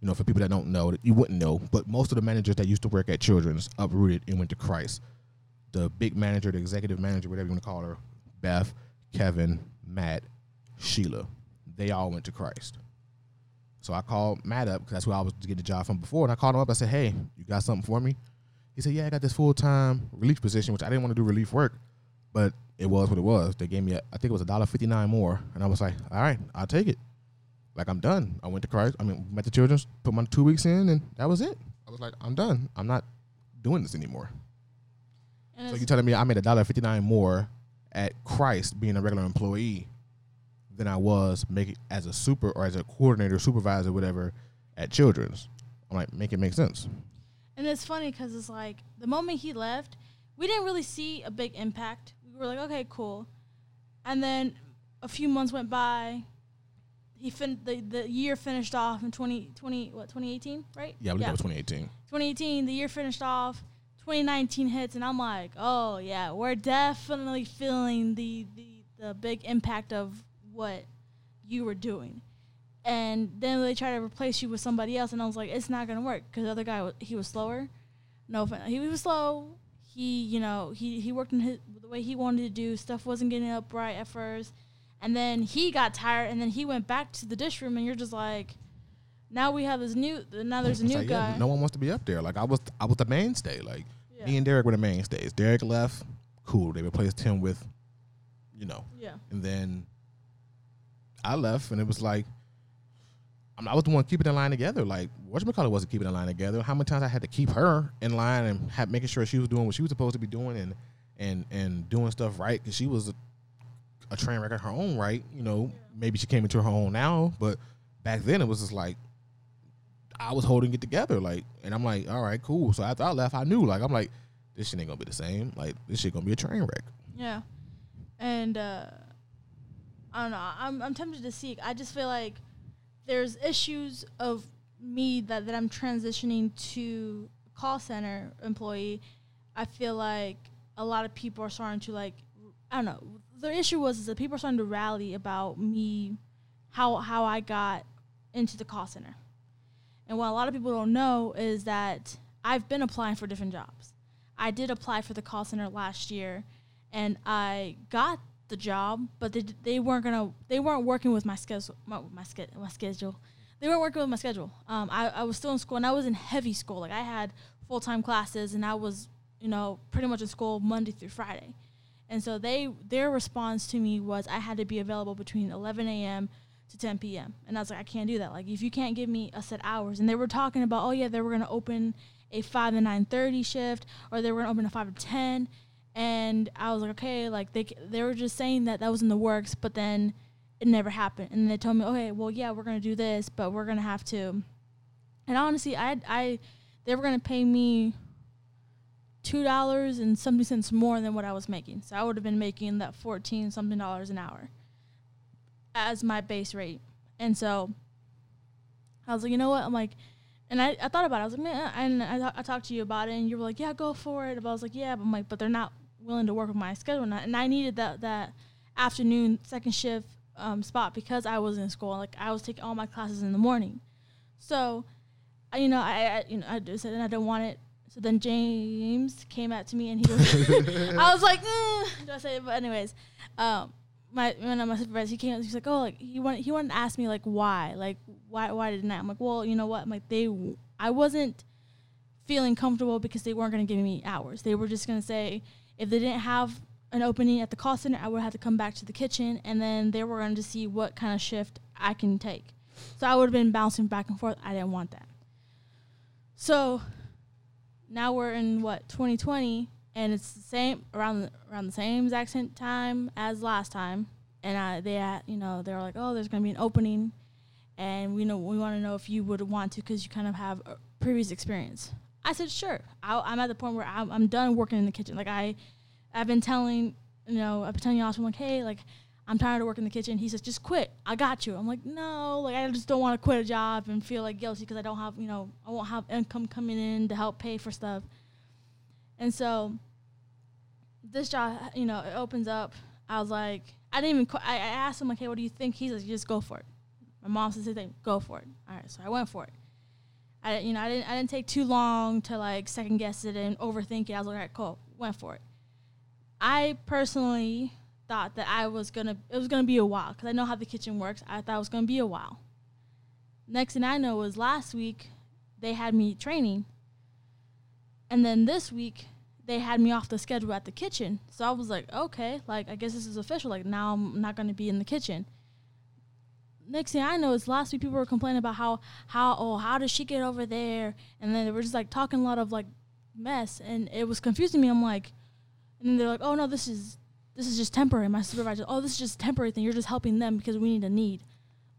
Speaker 1: you know, for people that don't know, you wouldn't know, but most of the managers that used to work at Children's uprooted and went to Christ. The big manager, the executive manager, whatever you want to call her, Beth, Kevin, Matt, Sheila, they all went to Christ. So I called Matt up because that's who I was to get the job from before, and I called him up. I said, "Hey, you got something for me?" He said, "Yeah, I got this full time relief position, which I didn't want to do relief work, but it was what it was. They gave me, a, I think it was a dollar fifty nine more, and I was like, all right, I'll take it. Like I'm done. I went to Christ. I mean, met the children, put my two weeks in, and that was it. I was like, I'm done. I'm not doing this anymore.
Speaker 2: And
Speaker 1: So
Speaker 2: it's-
Speaker 1: you telling me I made a dollar fifty nine more at Christ being a regular employee than I was making as a super or as a coordinator, supervisor, whatever, at Children's. I'm like, make it make sense.
Speaker 2: And it's funny because it's like the moment he left, we didn't really see a big impact. We were like, okay, cool. And then a few months went by. He fin- the, the year finished off in 20, 20 what 2018, right?
Speaker 1: Yeah, I believe that was 2018.
Speaker 2: 2018, the year finished off. 2019 hits, and I'm like, oh yeah, we're definitely feeling the the, the big impact of what you were doing. And then they try to replace you with somebody else, and I was like, it's not gonna work because the other guy he was slower. No, offense, he was slow. He, you know, he he worked in his the way he wanted to do. Stuff wasn't getting up right at first, and then he got tired, and then he went back to the dish room, and you're just like, now we have this new. Now there's a
Speaker 1: It's
Speaker 2: new
Speaker 1: like,
Speaker 2: guy.
Speaker 1: yeah, no one wants to be up there. Like I was, I was the mainstay. Like
Speaker 2: Yeah.
Speaker 1: me and Derek were the mainstays. Derek left, cool. They replaced him with, you know,
Speaker 2: Yeah.
Speaker 1: and then I left, and it was like, I, was the one keeping the line together. Like whatchamacallit wasn't keeping the line together. How many times I had to keep her in line and have, making sure she was doing what she was supposed to be doing and and and doing stuff right because she was a, a train wreck in her own right. You know, maybe she came into her own now, but back then it was just like I was holding it together. Like, and I'm like, all right, cool. So after I left, I knew. Like, I'm like, this shit ain't gonna be the same. Like, this shit gonna be a train wreck.
Speaker 2: Yeah. And uh I don't know. I'm I'm tempted to seek. I just feel like there's issues of me that, that I'm transitioning to call center employee. I feel like a lot of people are starting to like I don't know. The issue was is that people are starting to rally about me how how I got into the call center. And what a lot of people don't know is that I've been applying for different jobs. I did apply for the call center last year, and I got the job, but they, they weren't gonna they weren't working with my schedule my my, ske- my schedule. They weren't working with my schedule. Um, I, I was still in school, and I was in heavy school. Like I had full time classes, and I was you know pretty much in school Monday through Friday. And so they their response to me was I had to be available between 11 a.m. to 10 p.m. And I was like, I can't do that. Like if you can't give me a set hours, and they were talking about, oh yeah, they were gonna open a five to 9:30 shift, or they were gonna open a five to 10. And I was like, okay, like they they were just saying that that was in the works, but then it never happened. And they told me, okay, well yeah, we're gonna do this, but we're gonna have to. And honestly, I I they were gonna pay me two dollars and something cents more than what I was making. So I would have been making that fourteen something dollars an hour as my base rate. And so I was like, you know what? I'm like, and I, I thought about it. I was like, man, and I, I talked to you about it, and you were like, yeah, go for it. But I was like, yeah, but I'm like, but they're not willing to work with my schedule, and I, and I needed that that afternoon second shift um, spot because I was in school. Like I was taking all my classes in the morning, so I, you know, I, I you know I just said and I don't want it. So then James came out to me and he was, I was like, mm, do I say it? But anyways, um, my one of my supervisors, he came. Out, he's like, oh, like he wanted he wanted to ask me like why, like why why didn't I? I'm like, well, you know what? I'm like they, I wasn't feeling comfortable because they weren't going to give me hours. They were just going to say if they didn't have an opening at the call center, I would have to come back to the kitchen, and then they were going to see what kind of shift I can take. So I would have been bouncing back and forth. I didn't want that. So now we're in what 2020 and it's the same around the, around the same exact same time as last time and I, they had, you know they were like oh there's going to be an opening and we know we want to know if you would want to because you kind of have a previous experience i said sure I, am at the point where I'm, I'm done working in the kitchen like i i've been telling you know i've been telling i'm like hey like I'm tired of working in the kitchen. He says, just quit. I got you. I'm like, no, like I just don't want to quit a job and feel like guilty because I don't have, you know, I won't have income coming in to help pay for stuff. And so this job, you know, it opens up. I was like, I didn't even, qu- I, I asked him, like, hey, what do you think? He says, just go for it. My mom says, thing, go for it. All right, so I went for it. I, you know, I didn't, I didn't take too long to like second guess it and overthink it. I was like, all right, cool, went for it. I personally thought that I was gonna it was gonna be a while because I know how the kitchen works. I thought it was gonna be a while. Next thing I know was last week they had me training, and then this week they had me off the schedule at the kitchen. So I was like, okay, like I guess this is official. Like now I'm not gonna be in the kitchen. Next thing I know is last week people were complaining about how how oh how does she get over there, and then they were just like talking a lot of like mess, and it was confusing me. I'm like, and they're like, oh no, this is this is just temporary. My supervisor, oh, this is just temporary thing. You're just helping them because we need a need.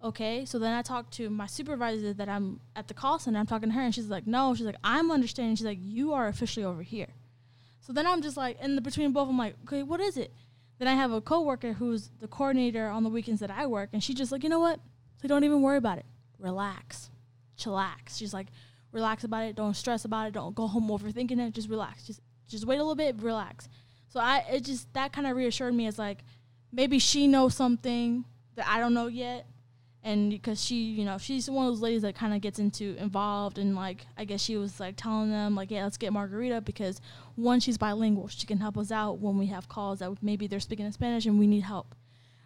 Speaker 2: Okay. So then I talked to my supervisor that I'm at the call center. I'm talking to her and she's like, no, she's like, I'm understanding. She's like, you are officially over here. So then I'm just like, in the between both, I'm like, okay, what is it? Then I have a coworker who's the coordinator on the weekends that I work, and she's just like, you know what? So don't even worry about it. Relax, chillax. She's like, relax about it. Don't stress about it. Don't go home overthinking it. Just relax. Just just wait a little bit. Relax. So I it just that kind of reassured me as like maybe she knows something that I don't know yet. And because she, you know, she's one of those ladies that kind of gets into involved, and like I guess she was like telling them like, yeah, let's get Margarita because one, she's bilingual, she can help us out when we have calls that maybe they're speaking in Spanish and we need help.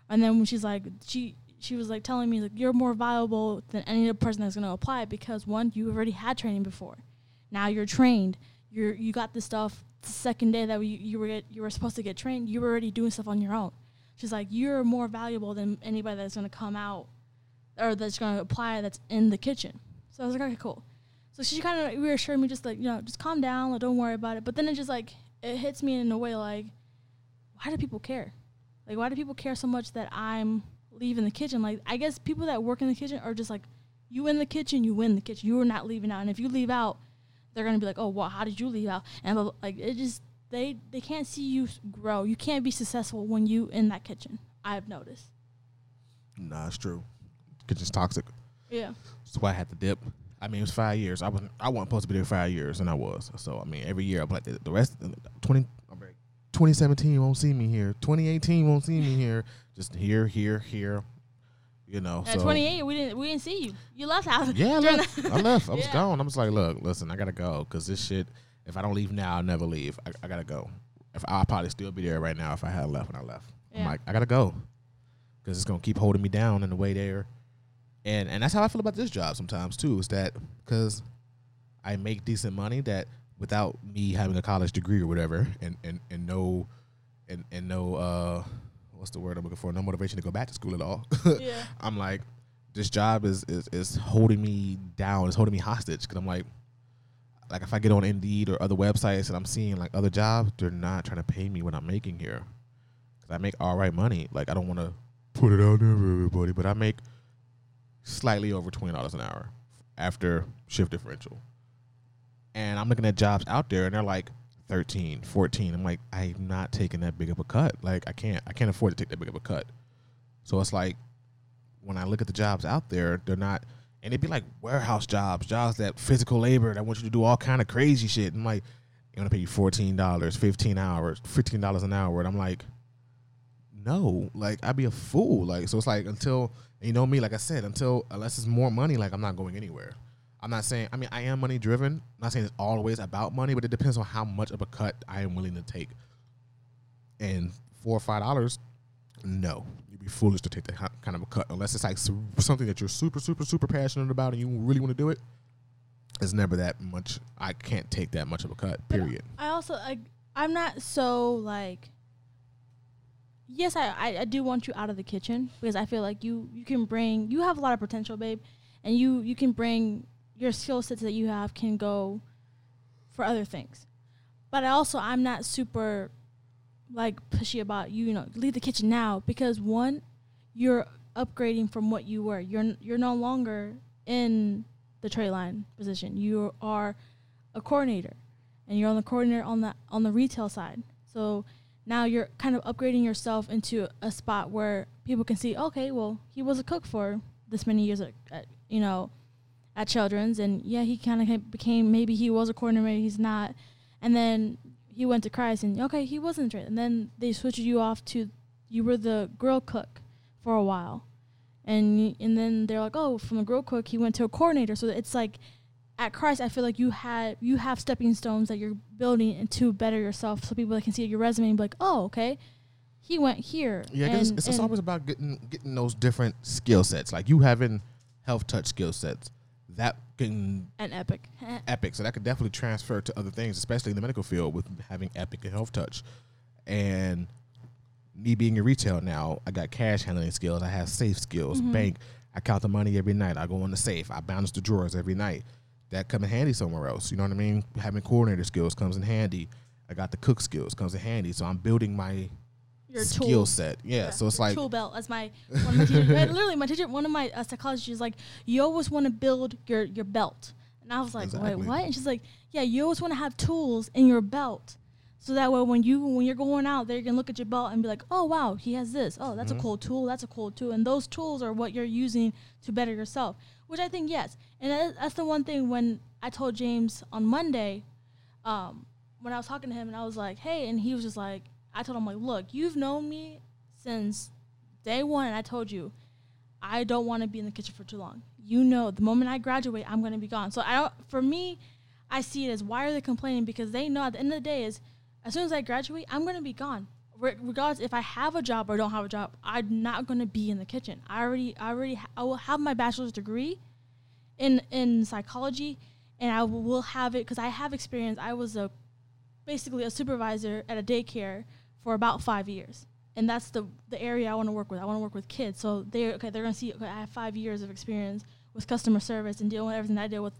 Speaker 2: And then when she's like, she she was like telling me like you're more valuable than any other person that's going to apply because one, you already had training before, now you're trained, you're you got the stuff the second day that we, you were get, you were supposed to get trained, you were already doing stuff on your own. She's like, you're more valuable than anybody that's gonna come out or that's gonna apply that's in the kitchen. So I was like, okay, cool. So she kind of reassured me, just like, you know, just calm down, like, don't worry about it. But then it just like it hits me in a way like, why do people care? Like, why do people care so much that I'm leaving the kitchen? Like, I guess people that work in the kitchen are just like, you in the kitchen, you win the kitchen. You are not leaving out, and if you leave out, they're gonna be like, oh, well, how did you leave out? And like it just they they can't see you grow. You can't be successful when you in that kitchen. I've noticed.
Speaker 1: Nah, it's true. Kitchen's toxic.
Speaker 2: Yeah.
Speaker 1: That's why I had to dip. I mean, it was five years. I wasn't. I wasn't supposed to be there five years, and I was. So I mean, every year I'm like the, the rest. Twenty. 2017 won't see me here. 2018 won't see me here. Just here, here, here. You know,
Speaker 2: At
Speaker 1: so
Speaker 2: 28, we didn't we didn't see you. You left out.
Speaker 1: Yeah, I left. I left. I was
Speaker 2: Yeah.
Speaker 1: gone. I was like, look, listen, I gotta go because this shit. If I don't leave now, I'll never leave. I, I gotta go. If I'll probably still be there right now if I had left when I left. I'm like, I gotta go because it's gonna keep holding me down in the way there. And and that's how I feel about this job sometimes too. Is that because I make decent money that without me having a college degree or whatever, and and and no, and and no, uh, what's the word I'm looking for? No motivation to go back to school at all.
Speaker 2: yeah.
Speaker 1: I'm like, this job is is, is holding me down. It's holding me hostage because I'm like, like if I get on Indeed or other websites and I'm seeing like other jobs, they're not trying to pay me what I'm making here. Cause I make all right money. Like I don't want to put it out there for everybody, but I make slightly over twenty dollars an hour after shift differential. And I'm looking at jobs out there and they're like 13, 14. I'm like, I'm not taking that big of a cut. Like I can't I can't afford to take that big of a cut. So it's like when I look at the jobs out there, they're not and it'd be like warehouse jobs, jobs that physical labor that want you to do all kind of crazy shit. I'm like, I'm gonna pay you fourteen dollars, fifteen hours, fifteen dollars an hour. And I'm like, no, like I'd be a fool. Like so it's like until and you know me, like I said, until unless it's more money, like I'm not going anywhere. I'm not saying I mean I am money driven. I'm not saying it's always about money, but it depends on how much of a cut I am willing to take. And four or five dollars No, you'd be foolish to take that kind of a cut unless it's like something that you're super, super, super passionate about and you really want to do it. It's never that much. I can't take that much of a cut.
Speaker 2: But
Speaker 1: Period.
Speaker 2: I also like I'm not so like yes I, I I do want you out of the kitchen because I feel like you you can bring you have a lot of potential babe and you you can bring your skill sets that you have can go for other things. But I also I'm not super like pushy about you you know leave the kitchen now because one you're upgrading from what you were. You're you're no longer in the tray line position. You are a coordinator and you're on the coordinator on the on the retail side. So now you're kind of upgrading yourself into a spot where people can see, okay, well, he was a cook for this many years at, at you know, at Children's, and yeah, he kind of became maybe he was a coordinator, maybe he's not, and then he went to Christ, and okay, he wasn't and then they switched you off to you were the grill cook for a while, and and then they're like, oh, from a grill cook, he went to a coordinator, so it's like at Christ, I feel like you had you have stepping stones that you're building and to better yourself, so people can see your resume and be like, "Oh, okay, he went here."
Speaker 1: Yeah,
Speaker 2: and,
Speaker 1: it's, it's
Speaker 2: and-
Speaker 1: always about getting getting those different skill sets. Like you having health touch skill sets that can
Speaker 2: an epic.
Speaker 1: epic, so that could definitely transfer to other things, especially in the medical field with having epic and health touch. And me being in retail now, I got cash handling skills. I have safe skills,
Speaker 2: Mhm.
Speaker 1: bank. I count the money every night. I go in the safe. I balance the drawers every night. That come in handy somewhere else. You know what I mean? Having coordinator skills comes in handy. I got the cook skills comes in handy. So I'm building my
Speaker 2: Your
Speaker 1: skill
Speaker 2: tool.
Speaker 1: set. Yeah, so it's like
Speaker 2: tool belt. As my one of my teachers, my teacher, one of my uh, psychologists is like, you always want to build your your belt, and I was like,
Speaker 1: Exactly.
Speaker 2: wait, what? And she's like, yeah, you always want to have tools in your belt. So that way, when you when you're going out there, you can look at your belt and be like, "Oh wow, he has this. Oh, that's
Speaker 1: Mhm.
Speaker 2: a cool tool. That's a cool tool." And those tools are what you're using to better yourself. Which I think yes, and that, that's the one thing when I told James on Monday, um, when I was talking to him, and I was like, "Hey," and he was just like, I told him like, "Look, you've known me since day one, and I told you, I don't want to be in the kitchen for too long. You know, the moment I graduate, I'm going to be gone. So I don't. For me, I see it as why are they complaining? Because they know at the end of the day is, as soon as I graduate, I'm going to be gone. Re- Regardless if I have a job or don't have a job, I'm not going to be in the kitchen. I already, I already, ha- I will have my bachelor's degree in in psychology, and I will have it because I have experience. I was a basically a supervisor at a daycare for about five years and that's the the area I want to work with. I want to work with kids. So they okay, they're gonna see. Okay, I have five years of experience with customer service and dealing with everything I deal with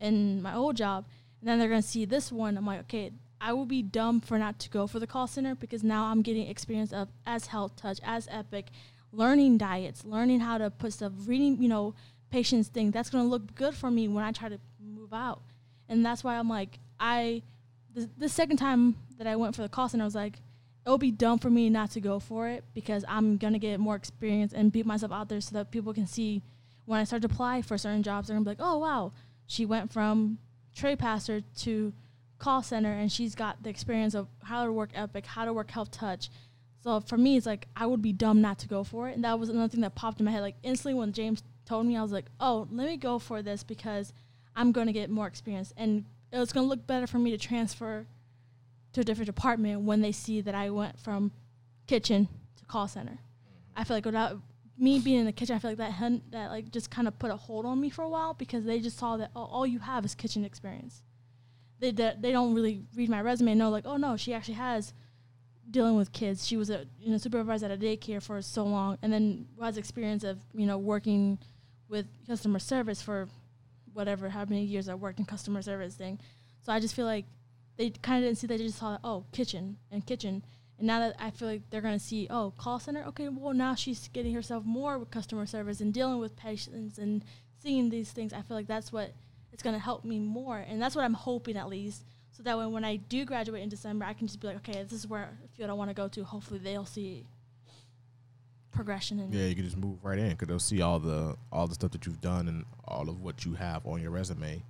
Speaker 2: in my old job. And then they're gonna see this one. I'm like, okay, I will be dumb for not to go for the call center because now I'm getting experience of as health touch, as epic, learning diets, learning how to put stuff, reading, you know, patients thing. That's gonna look good for me when I try to move out. And that's why I'm like, I the, the second time that I went for the call center, I was like, it'll be dumb for me not to go for it because I'm gonna get more experience and beat myself out there so that people can see when I start to apply for certain jobs, they're gonna be like, oh wow, she went from tray passer to call center and she's got the experience of how to work Epic, how to work Health Touch. So for me, it's like I would be dumb not to go for it, and that was another thing that popped in my head. Like instantly when James told me, I was like, oh, let me go for this because I'm gonna get more experience and it's gonna look better for me to transfer to a different department when they see that I went from kitchen to call center. Mm-hmm. I feel like without me being in the kitchen, I feel like that hun- that like just kind of put a hold on me for a while because they just saw that oh, all you have is kitchen experience. They d- they don't really read my resume and know like oh no she actually has dealing with kids. She was a you know supervisor at a daycare for so long and then has experience of you know working with customer service for whatever how many years I worked in customer service thing. So I just feel like they kind of didn't see that they just saw oh kitchen and kitchen. And now that i feel like they're going to see oh call center? Okay well now she's getting herself more with customer service and dealing with patients and seeing these things. I feel like that's what it's going to help me more. And that's what i'm hoping at least. So that way when i do graduate in december i can just be like okay this is where field i want to go to. Hopefully they'll see progression
Speaker 1: Yeah, you can just move right in because they'll see all the all the stuff that you've done and all of what you have on your resume,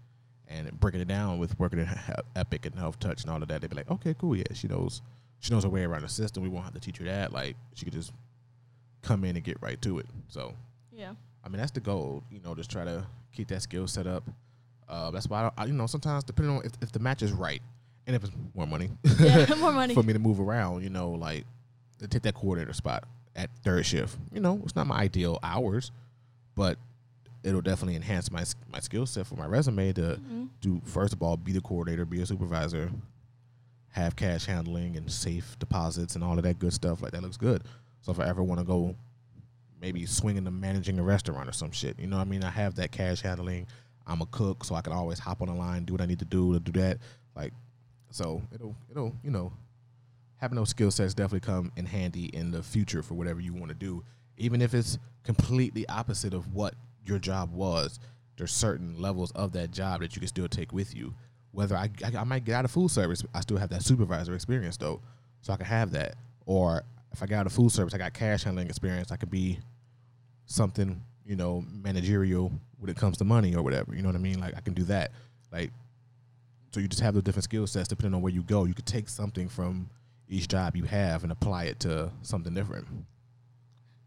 Speaker 1: and breaking it down with working in he- Epic and Health Touch and all of that. They'd be like, okay, cool, yeah, she knows she knows her way around the system. We won't have to teach her that. Like she could just come in and get right to it. So
Speaker 2: yeah
Speaker 1: I mean, that's the goal. You know, just try to keep that skill set up. Uh, that's why I, I, you know sometimes depending on if, if the match is right and if it's more money,
Speaker 2: yeah more money
Speaker 1: for me to move around, you know, like to take that coordinator spot. At third shift. You know, it's not my ideal hours, but it'll definitely enhance my my skill set for my resume to
Speaker 2: Mhm.
Speaker 1: do first of all be the coordinator, be a supervisor, have cash handling and safe deposits and all of that good stuff. Like that looks good. So if I ever want to go, maybe swing into managing a restaurant or some shit, you know what I mean? I have that cash handling. I'm a cook, so I can always hop on the line, do what I need to do to do that. Like, so it'll it'll you know having those skill sets definitely come in handy in the future for whatever you want to do, even if it's completely opposite of what your job was. There's certain levels of that job that you can still take with you. Whether I, I, I might get out of food service, I still have that supervisor experience though, so I can have that. Or if I got out of food service, I got cash handling experience. I could be something you know managerial when it comes to money or whatever. You know what I mean? Like I can do that. Like so you just have the different skill sets depending on where you go. You could take something from each job you have and apply it to something different.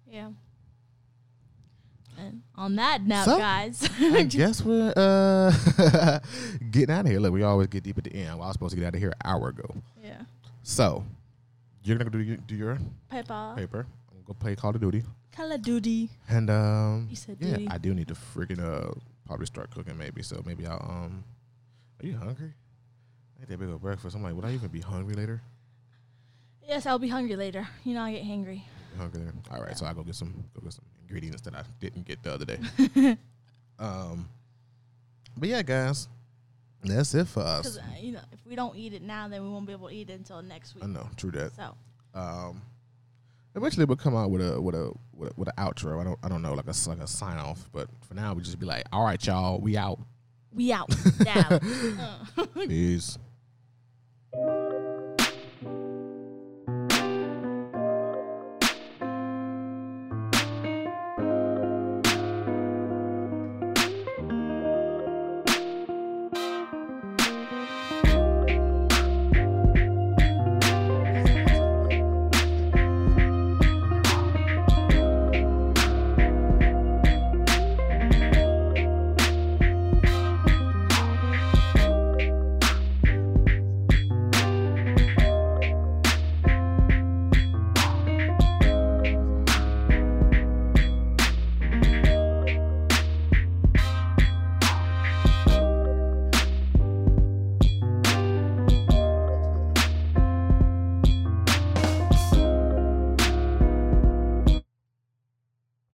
Speaker 2: Yeah. And on that note,
Speaker 1: So,
Speaker 2: guys,
Speaker 1: I guess we're uh, getting out of here. Look, we always get deep at the end. Well, I was supposed to get out of here an hour ago.
Speaker 2: yeah,
Speaker 1: So you're gonna do your, do your
Speaker 2: paper,
Speaker 1: paper. I'm gonna go play Call of Duty,
Speaker 2: Call of Duty.
Speaker 1: and um,
Speaker 2: You said
Speaker 1: yeah,
Speaker 2: duty.
Speaker 1: I do need to freaking uh probably start cooking maybe. So maybe I'll um. Are you hungry? I ate that big of breakfast. I'm like, would I even be hungry later?
Speaker 2: Yes, I'll be hungry later. You know, I get hangry.
Speaker 1: hungry. All right,
Speaker 2: Yeah.
Speaker 1: so I go get some go get some ingredients that I didn't get the other day. um, but yeah, guys, that's it for us.
Speaker 2: uh, you know, if we don't eat it now, then we won't be able to eat it until next week.
Speaker 1: I know, true that.
Speaker 2: So
Speaker 1: Um, eventually we'll come out with a with a with, a, with an outro. I don't I don't know like a like a sign off, but for now we just be like, all right, y'all, we out.
Speaker 2: we out. Uh.
Speaker 1: Peace.